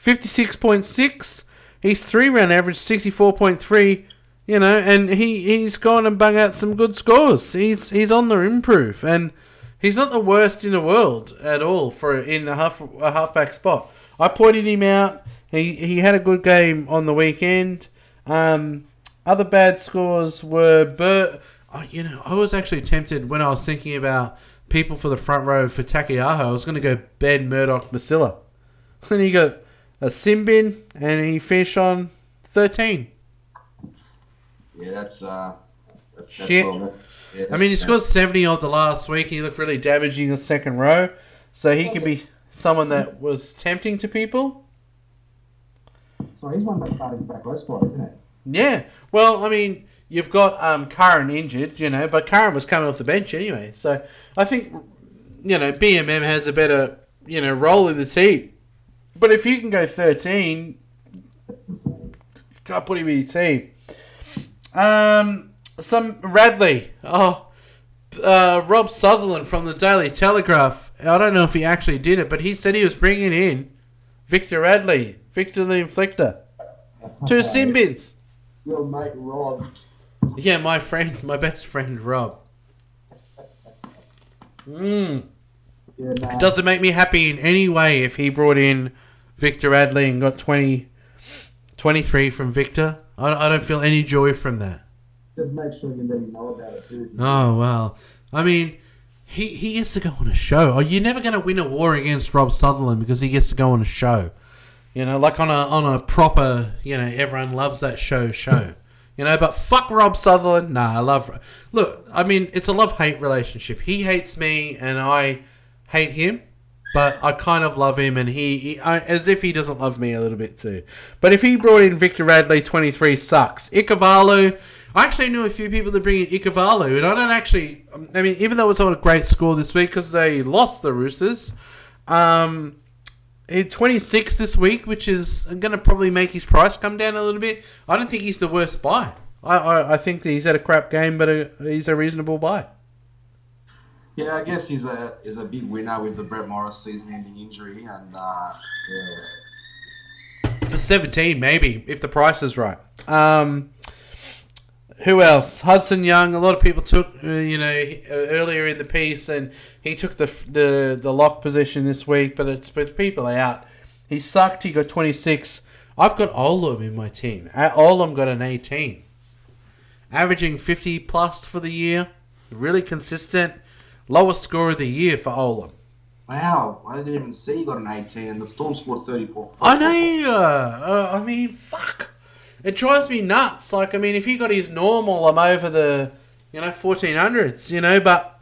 56.6. He's three round average, 64.3. You know, and he, he's gone and bung out some good scores. He's he's on the improve, and he's not the worst in the world at all for in the half a halfback spot. I pointed him out. He he had a good game on the weekend. Um, other bad scores were Bur. Oh, you know, I was actually tempted when I was thinking about people for the front row for Taukeiaho. I was going to go Ben Murdoch Masila, [LAUGHS] and he got a sin bin, and he finished on 13. Yeah, that's uh, that's, that's Shit. Yeah, I mean, he scored 70 odd the last week. He looked really damaging in the second row. So he could be someone that was tempting to people. So he's one that started back row spot, isn't it? Yeah. Well, I mean, you've got um, Curran injured, you know, but Curran was coming off the bench anyway. So I think, you know, BMM has a better, you know, role in the team. But if you can go 13, can't put him in your team. Um, some Radley. Oh, uh, Rob Sutherland from the Daily Telegraph. I don't know if he actually did it, but he said he was bringing in Victor Radley, Victor the Inflictor, two [LAUGHS] sin bins. Your mate Rob. Yeah, my friend, my best friend Rob. Mm. Yeah, nah. It doesn't make me happy in any way if he brought in Victor Radley and got 20, 23 from Victor. I, I don't feel any joy from that. Just make sure you let him know about it too. Oh well, I mean, he he gets to go on a show. Oh, you're never going to win a war against Rob Sutherland because he gets to go on a show. You know, like on a on a proper, you know, everyone loves that show show. [LAUGHS] You know, but fuck Rob Sutherland. Nah, I love. Look, I mean, it's a love hate relationship. He hates me, and I hate him. But I kind of love him, and he, he I, as if he doesn't love me a little bit too. But if he brought in Victor Radley, twenty three sucks. Ikavalu, I actually knew a few people that bring in Ikavalu, and I don't actually. I mean, even though it was on a great score this week because they lost the Roosters, um, in 26 this week, which is going to probably make his price come down a little bit. I don't think he's the worst buy. I, I, I think that he's had a crap game, but a, he's a reasonable buy. Yeah, I guess he's a is a big winner with the Brett Morris season-ending injury, and uh, yeah, For 17, maybe, if the price is right. Um, who else? Hudson Young. A lot of people took, uh, you know, uh, earlier in the piece, and he took the the the lock position this week, but it's but people out. He sucked. He got 26. I've got Olam in my team. Olam got an 18, averaging 50 plus for the year. Really consistent. Lowest score of the year for Olam. wow, I didn't even see you got an 18, and the Storm scored 34. I know. Uh, I mean, fuck. It drives me nuts. Like, I mean, if he got his normal, I'm over the, you know, 1400s, you know, but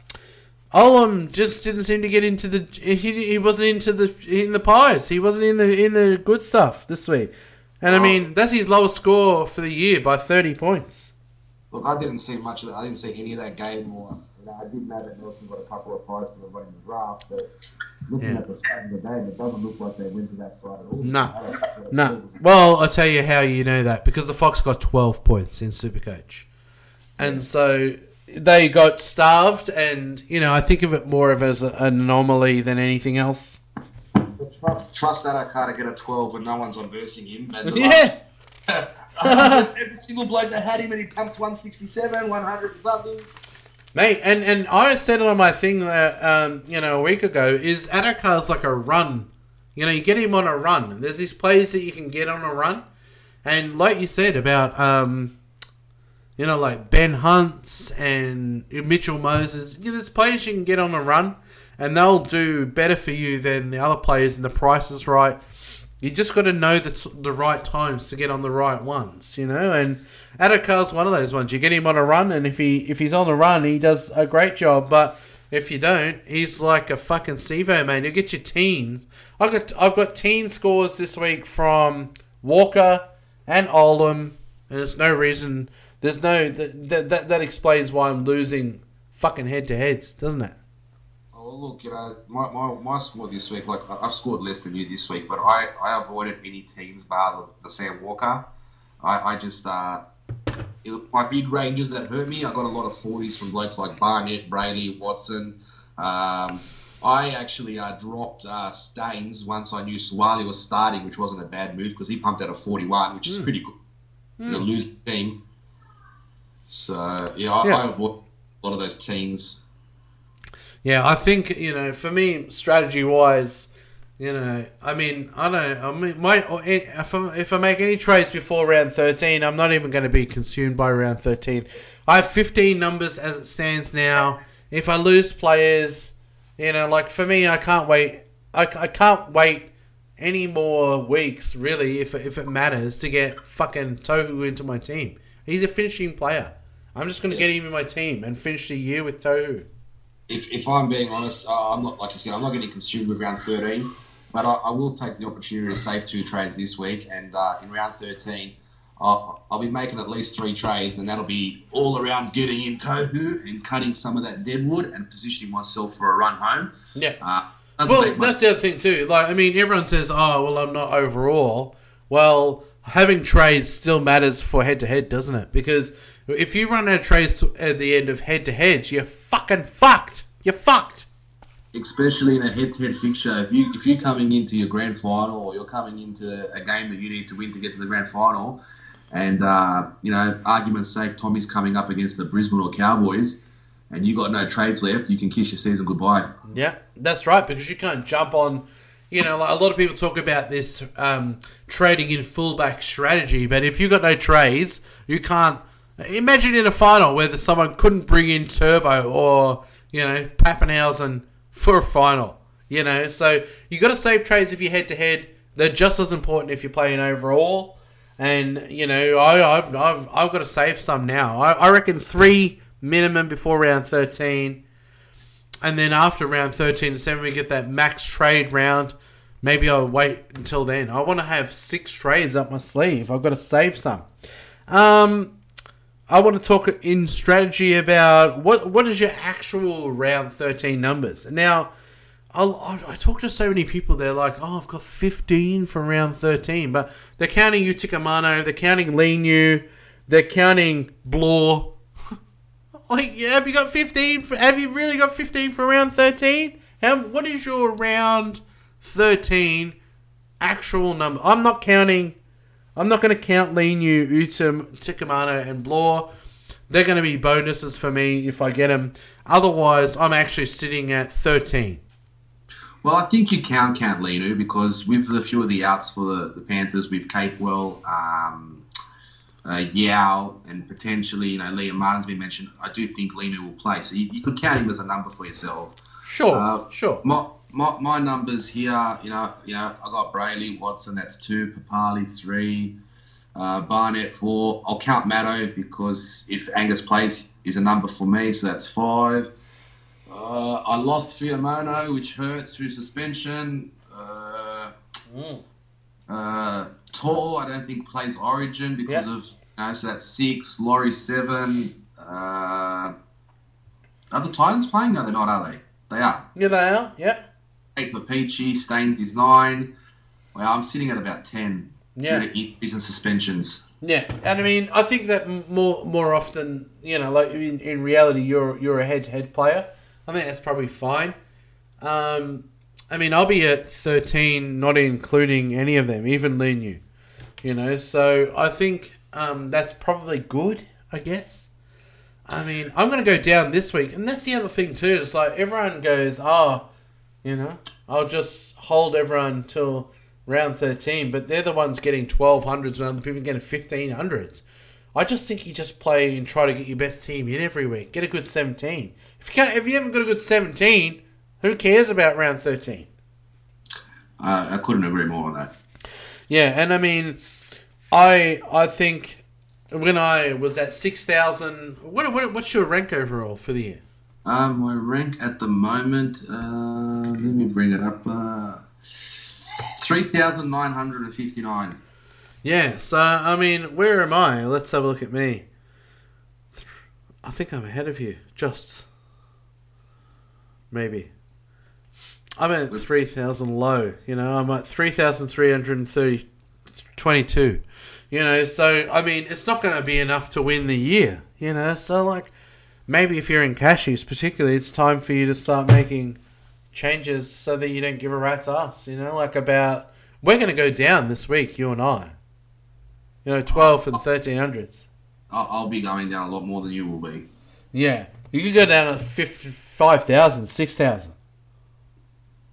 Olam just didn't seem to get into the. He, he wasn't into the in the pies. He wasn't in the in the good stuff this week. And I Oh. mean, that's his lowest score for the year by 30 points. Look, I didn't see much of that. I didn't see any of that game. Or know, I did know that Nelson got a couple of prizes for running the draft, but looking Yeah. at the start of the game, it doesn't look like they went to that side at all. No. No. Well, I'll tell you how you know that because the Fox got 12 points in Supercoach. And so they got starved, and, you know, I think of it more of as an anomaly than anything else. Trust, trust that I can't get a 12 when no one's on versing him. Yeah. [LAUGHS] every single bloke that had him and he pumps 167, 100 and something. Mate, and, and I said it on my thing, uh, um, you know, a week ago, is Addo-Carr's like a run. You know, you get him on a run. There's these plays that you can get on a run. And like you said about, um, you know, like Ben Hunts and Mitchell Moses, yeah, there's players you can get on a run, and they'll do better for you than the other players, and the price is right. You just got to know the, t- the right times to get on the right ones, you know. And Addo-Carr's one of those ones. You get him on a run, and if he if he's on a run, he does a great job. But if you don't, he's like a fucking Sevo man. You get your teens. I've got I've got teen scores this week from Walker and Olam, and there's no reason. There's no that that that, explains why I'm losing fucking head to heads, doesn't it? Oh, look, you know, my, my, my score this week, like, I- I've scored less than you this week, but I, I avoided any teams bar the, the Sam Walker. I, I just, uh, my mid ranges that hurt me, I got a lot of 40s from blokes like Barnett, Brady, Watson. Um, I actually uh, dropped uh, Staines once I knew Suwali was starting, which wasn't a bad move because he pumped out a 41, which is Mm. pretty good. You know, lose the team. So, yeah, I, Yeah. I avoid a lot of those teams. Yeah, I think you know, for me, strategy wise, you know, I mean, I don't. I mean, my if I, if I make any trades before round thirteen, I'm not even going to be consumed by round thirteen. I have 15 numbers as it stands now. If I lose players, you know, like for me, I can't wait. I, I can't wait any more weeks, really, if, if it matters, to get fucking To'o into my team. He's a finishing player. I'm just going to get him in my team and finish the year with To'o. If, if I'm being honest, uh, I'm not like you said. I'm not getting consumed with round 13, but I, I will take the opportunity to save two trades this week. And uh, in round 13, I'll, I'll be making at least three trades, and that'll be all around getting in To'o and cutting some of that deadwood and positioning myself for a run home. Yeah. Uh, Well, that's the other thing too. Like, I mean, everyone says, "Oh, well, I'm not overall." Well, having trades still matters for head to head, doesn't it? Because if you run out of trades at the end of head to heads, you're fucking fucked. You're fucked. Especially in a head-to-head fixture. If you if you're coming into your grand final or you're coming into a game that you need to win to get to the grand final, and uh, you know, argument's sake, Tommy's coming up against the Brisbane or Cowboys, and you got no trades left, you can kiss your season goodbye. Yeah, that's right. Because you can't jump on. You know, like a lot of people talk about this um, trading in fullback strategy, but if you've got no trades, you can't. Imagine in a final whether someone couldn't bring in Turbo or you know Papenhuyzen for a final. You know, so you got to save trades if you head to head. They're just as important if you're playing overall. And you know, I, I've, I've I've got to save some now. I, I reckon three minimum before round thirteen. And then after round 13 to 7, we get that max trade round. Maybe I'll wait until then. I want to have six trades up my sleeve. I've got to save some. Um, I want to talk in strategy about what what is your actual round 13 numbers. Now, I I talk to so many people, they're like, oh, I've got 15 for round 13. But they're counting Utoikamanu, they're counting Leniu, they're counting Blore. [LAUGHS] Like, yeah, have you got 15? For, have you really got 15 for round 13? How, what is your round 13 actual number? I'm not counting. I'm not going to count Leniu, Utum, Tikamano, and Blore. They're going to be bonuses for me if I get them. Otherwise, I'm actually sitting at 13. Well, I think you can count Leniu because with the few of the outs for the, the Panthers, with Capewell, um, uh, Yeo, and potentially, you know, Liam Martin's been mentioned, I do think Leniu will play. So you, you could count him as a number for yourself. Sure, Uh, sure. My, my, my numbers here, you know, you know, I got Brailey, Watson, that's two, Papali three, uh, Barnett four. I'll count Matto because if Angus plays, is a number for me, so that's five. Uh, I lost Fiamono, which hurts through suspension. Uh, Mm. uh, Tor, I don't think plays Origin because Yeah. of you know, so that's six. Laurie seven. Uh, are the Titans playing? No, they're not, are they? They are. Yeah, they are. Yeah. Eight for Peachey, Staines is nine. Well, I'm sitting at about ten. Yeah. Due to injuries and suspensions. Yeah, and I mean, I think that more more often, you know, like in, in reality, you're you're a head to head player. I think that's probably fine. Um, I mean, I'll be at thirteen, not including any of them, even Leniu. You know, so I think um, that's probably good. I guess. I mean, I'm going to go down this week, and that's the other thing too. It's like everyone goes, "Oh, you know, I'll just hold everyone till round 13, but they're the ones getting 1200s when other people are getting 1500s. I just think you just play and try to get your best team in every week. Get a good 17. If you can't, if you haven't got a good 17, who cares about round 13? Uh, I couldn't agree more on that. Yeah, and I mean, I I think when I was at 6,000, what, what what's your rank overall for the year? Um, my rank at the moment, uh, let me bring it up. Uh, 3,959. Yeah, so I mean, where am I? Let's have a look at me. I think I'm ahead of you. Just maybe. I'm at three thousand low. You know, I'm at three thousand three hundred and thirty twenty-two. You know, so I mean, it's not going to be enough to win the year. You know, so like maybe if you're in cashies, particularly, it's time for you to start making changes so that you don't give a rat's ass. You know, like about we're going to go down this week, you and I. You know, twelve and thirteen hundreds. I'll, be going down a lot more than you will be. Yeah, you could go down 50, 5,000, 6,000.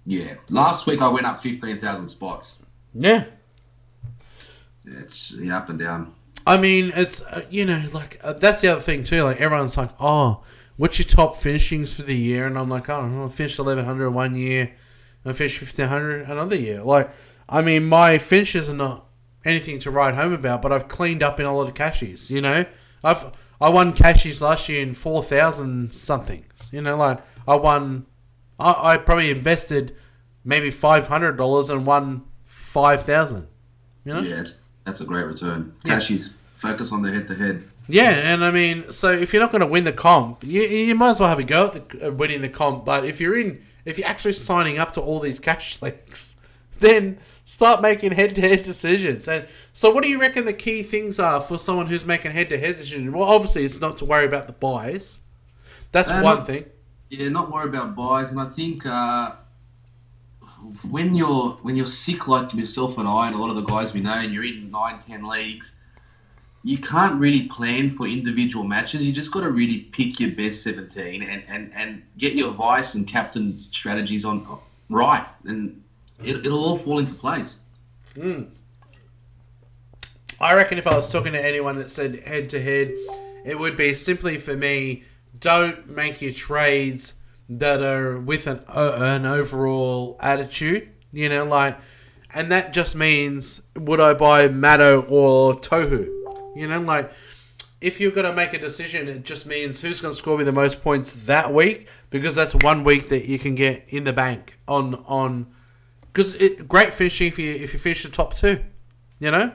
Yeah. Last week I went up 15,000 spots. Yeah, Yeah, it's yeah, up and down. I mean, it's uh, you know, like uh, that's the other thing too. Like everyone's like, "Oh, what's your top finishings for the year?" And I'm like, "Oh, I finished 1100 one year, I finished 1500 another year." Like, I mean, my finishes are not anything to write home about, but I've cleaned up in a lot of cashies. You know, I've I won cashies last year in four thousand something. You know, like I won, I, I probably invested maybe five hundred dollars and won five thousand. You know, that's a great return. Yeah. Cashies, focus on the head to head. Yeah, and I mean, so if you're not going to win the comp, you, you might as well have a go at the, uh, winning the comp. But if you're in, if you're actually signing up to all these cash leagues, [LAUGHS] then start making head-to-head decisions. And so, what do you reckon the key things are for someone who's making head-to-head decisions? Well, obviously, it's not to worry about the buys. That's Uh, one thing. Yeah, not worry about buys, and I think uh, when you're when you're sick like yourself and I and a lot of the guys we know, and you're in nine, ten leagues, you can't really plan for individual matches. You just got to really pick your best seventeen and, and, and get your vice and captain strategies on uh, right, and it, it'll all fall into place. Hmm. I reckon if I was talking to anyone that said head to head, it would be simply for me. Don't make your trades that are with an uh, an overall attitude. You know, like, and that just means would I buy Matto or To'o? You know, like, if you're going to make a decision, it just means who's going to score me the most points that week because that's one week that you can get in the bank on on. Because great finishing if you if you finish the top two, you know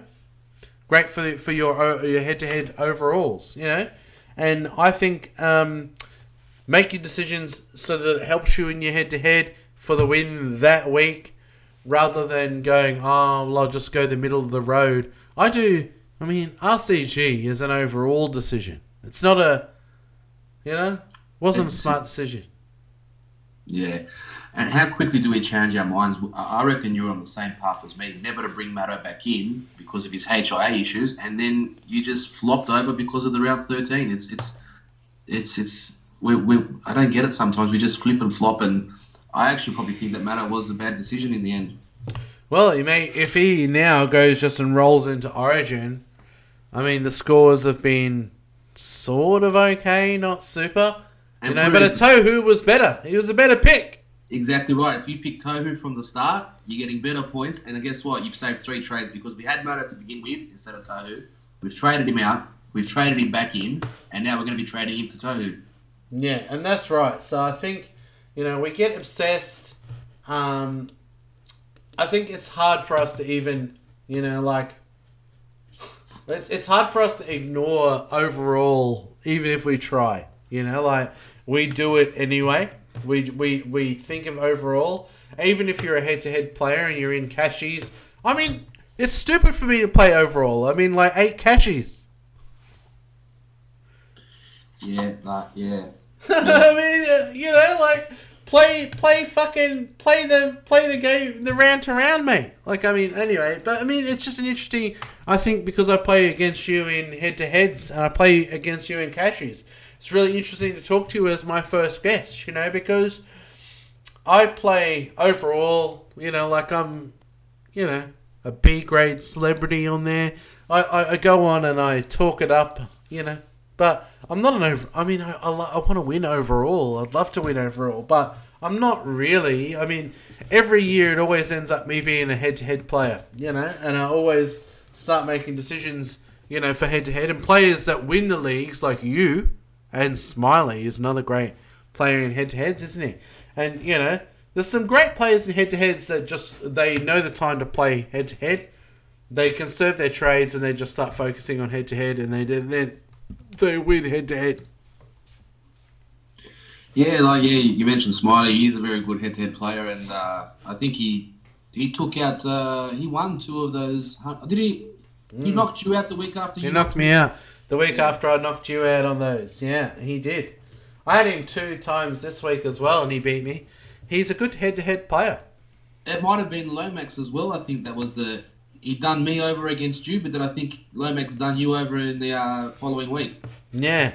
great for the, for your your head to head overalls, you know. And I think um, make your decisions so that it helps you in your head to head for the win that week, rather than going, oh, well, I'll just go the middle of the road. I do. I mean, RCG is an overall decision. It's not a, you know, wasn't a smart decision. Yeah. And how quickly do we change our minds? I I reckon you're on the same path as me. Never to bring Matto back in because of his HIA issues, and then you just flopped over because of the round 13. It's it's it's it's we, we I don't get it sometimes. We just flip and flop, and I actually probably think that Matto was a bad decision in the end. Well, you may if he now goes just and rolls into Origin. I mean, the scores have been sort of okay, not super. You know, but a To'o was better. He was a better pick. Exactly right. If you pick To'o from the start, you're getting better points, and guess what? You've saved three trades because we had Matto to begin with instead of To'o. We've traded him out. We've traded him back in, and now we're going to be trading him to To'o. Yeah, and that's right. So I think, you know, we get obsessed. Um, I think it's hard for us to even, you know, like, it's, it's hard for us to ignore overall, even if we try. You know, like, we do it anyway. We, we, we think of overall. Even if you're a head to head player and you're in cashies, I mean, it's stupid for me to play overall. I mean, like, eight cashies. Yeah, nah, yeah. [LAUGHS] I mean, uh, you know, like play, play, fucking play the play the game, the rant around round, mate. Like, I mean, anyway, but I mean, it's just an interesting. I think because I play against you in head to heads and I play against you in cashies, it's really interesting to talk to you as my first guest. You know, because I play overall. You know, like I'm, you know, a B grade celebrity on there. I, I, I go on and I talk it up. You know, but I'm not an over. I mean, I, I, I want to win overall. I'd love to win overall, but I'm not really. I mean, every year it always ends up me being a head-to-head player, you know, and I always start making decisions, you know, for head-to-head. And players that win the leagues, like you and Smiley, is another great player in head-to-heads, isn't he? And you know, there's some great players in head-to-heads that just they know the time to play head-to-head. They conserve their trades and they just start focusing on head-to-head, and they they they win head-to-head. Yeah, like yeah, you mentioned Smiley. He's a very good head-to-head player, and uh, I think he he took out. Uh, he won two of those. Did he? He knocked you out the week after He you knocked me out the week Yeah. after I knocked you out on those. Yeah, he did. I had him two times this week as well, and he beat me. He's a good head-to-head player. It might have been Lomax as well. I think that was the he done me over against you, but then I think Lomax done you over in the uh, following week. Yeah.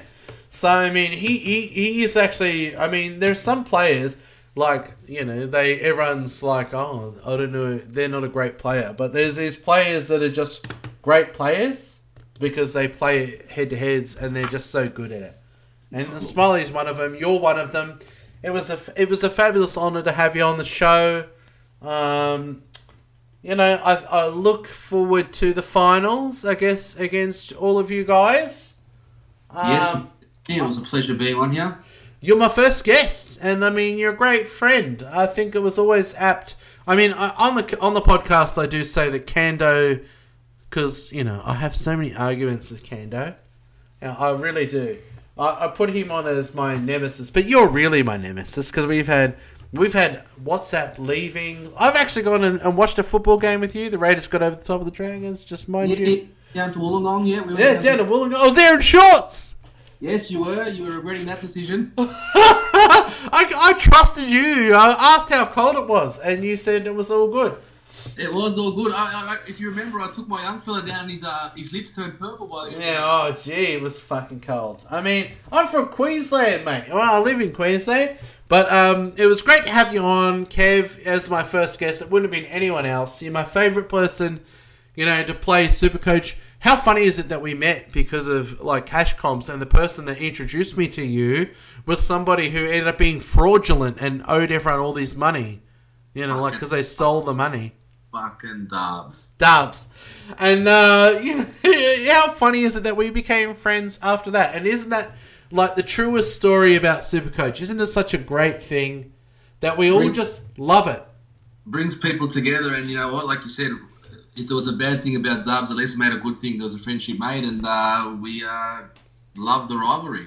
So I mean, he, he he is actually. I mean, there's some players like you know they everyone's like, oh, I don't know, they're not a great player, but there's these players that are just great players because they play head to heads and they're just so good at it. And Smiley's one of them. You're one of them. It was a it was a fabulous honor to have you on the show. Um, you know, I, I look forward to the finals, I guess, against all of you guys. yes, Um, yeah, it was a pleasure being on here. You're my first guest, and I mean, you're a great friend. I think it was always apt. I mean, I, on the on the podcast, I do say that Kando, because you know, I have so many arguments with Kando. Yeah, I really do. I, I put him on as my nemesis, but you're really my nemesis because we've had we've had WhatsApp leaving. I've actually gone and, and watched a football game with you. The Raiders got over the top of the Dragons. Just mind Yeah, you. down to Wollongong, yeah. We went Yeah, down down to- Wollongong. I was there in shorts. Yes, you were. You were regretting that decision. [LAUGHS] I, I trusted you. I asked how cold it was, and you said it was all good. It was all good. I, I, I- if you remember, I took my young fella down. His uh, his lips turned purple by the Yeah, oh gee, it was fucking cold. I mean, I'm from Queensland, mate. Well, I live in Queensland, but um, it was great to have you on, Kev, as my first guest. It wouldn't have been anyone else. You're my favourite person, you know, to play Supercoach. How funny is it that we met because of like cash comps, and the person that introduced me to you was somebody who ended up being fraudulent and owed everyone all this money, you know, like because they stole the money. fucking dubs. Dubs. And uh, [LAUGHS] you know, how funny is it that we became friends after that? And isn't that like the truest story about Supercoach? Isn't it such a great thing that we all Really? just love it? Brings people together, and you know what? Like you said, if there was a bad thing about dubs, at least it made a good thing. There was a friendship made, and uh, we uh, loved the rivalry.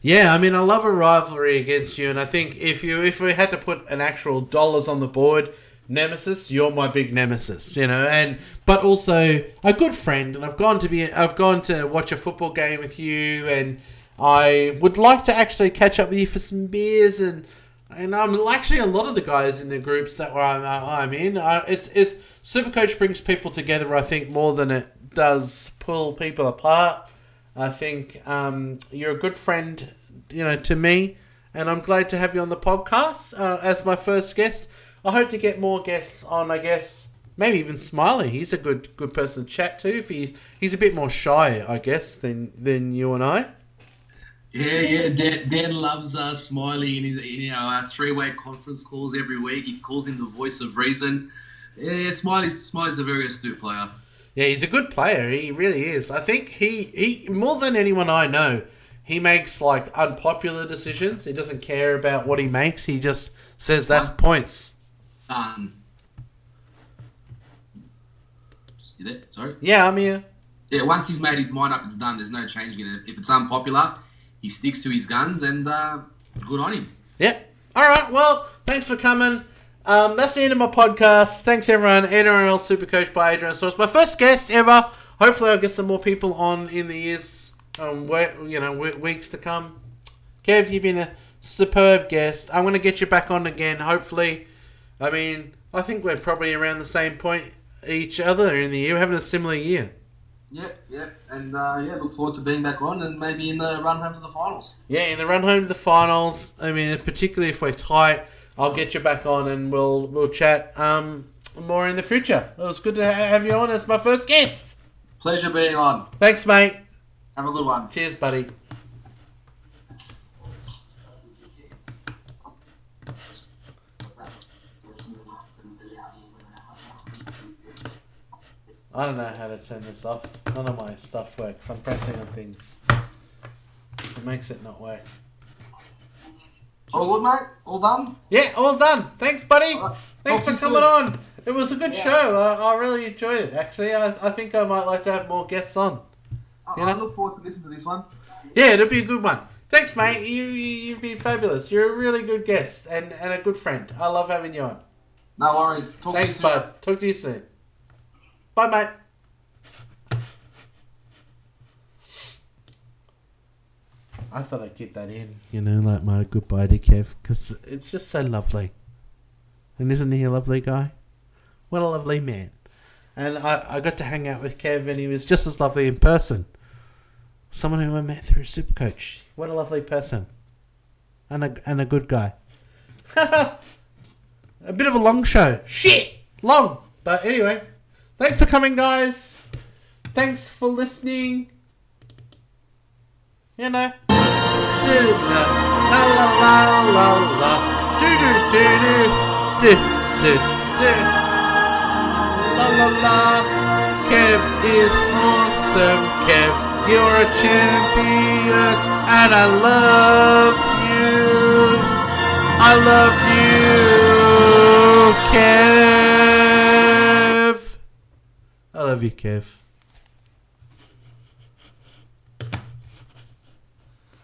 Yeah, I mean, I love a rivalry against you, and I think if you if we had to put an actual dollars on the board, nemesis, you're my big nemesis, you know, and but also a good friend, and I've gone to be I've gone to watch a football game with you, and I would like to actually catch up with you for some beers and. And I'm actually a lot of the guys in the groups that I'm, I'm in. Uh, it's it's Supercoach brings people together. I think more than it does pull people apart. I think um, you're a good friend, you know, to me, and I'm glad to have you on the podcast uh, as my first guest. I hope to get more guests on. I guess maybe even Smiley. He's a good good person to chat to. If he's he's a bit more shy, I guess, than than you and I. Yeah, yeah. Dan, Dan loves uh, Smiley in his in, know uh, three way conference calls every week. He calls him the voice of reason. Yeah, Smiley's Smiley's a very astute player. Yeah, he's a good player. He really is. I think he he more than anyone I know, he makes like unpopular decisions. He doesn't care about what he makes. He just says that's points. Um, you there? Sorry. Yeah, I'm here. Yeah, once he's made his mind up, it's done. There's no changing it. If it's unpopular, he sticks to his guns, and uh, good on him. Yep. All right. Well, thanks for coming. Um, that's the end of my podcast. Thanks everyone. NRL Supercoach by Adrianasaurus. My first guest ever. Hopefully, I'll get some more people on in the years, um, we- you know, weeks to come. Kev, you've been a superb guest. I'm going to get you back on again. Hopefully, I mean, I think we're probably around the same point each other in the year. We're having a similar year. Yep, yep, and uh, yeah, look forward to being back on, and maybe in the run home to the finals. Yeah, in the run home to the finals. I mean, particularly if we're tight, I'll get you back on and we'll we'll chat um, more in the future. It was good to have you on as my first guest. Pleasure being on. Thanks, mate. Have a good one. Cheers, buddy. I don't know how to turn this off. None of my stuff works. I'm pressing on things. It makes it not work. All good, mate. All done. Yeah, all done. Thanks, buddy. Right. Thanks Talk for coming soon. on. It was a good Yeah. show. I, I really enjoyed it. Actually, I, I think I might like to have more guests on. I, You know? I look forward to listening to this one. Yeah, it'll be a good one. Thanks, mate. You, you you've been fabulous. You're a really good guest and, and a good friend. I love having you on. No worries. Talk Thanks, to you soon. bud. Talk to you soon. Bye, mate. I thought I'd keep that in, you know, like my goodbye to Kev, because it's just so lovely. And isn't he a lovely guy? What a lovely man. And I, I got to hang out with Kev, and he was just as lovely in person. Someone who I met through Supercoach. What a lovely person. And a, and a good guy. [LAUGHS] a bit of a long show. Shit! Long! But anyway, thanks for coming, guys. Thanks for listening. You know. Do la la la la la. Do do do do. Do do do. la la la. Kev is awesome, Kev. You're a champion, and I love you. I love you, Kev. I love you, Kev.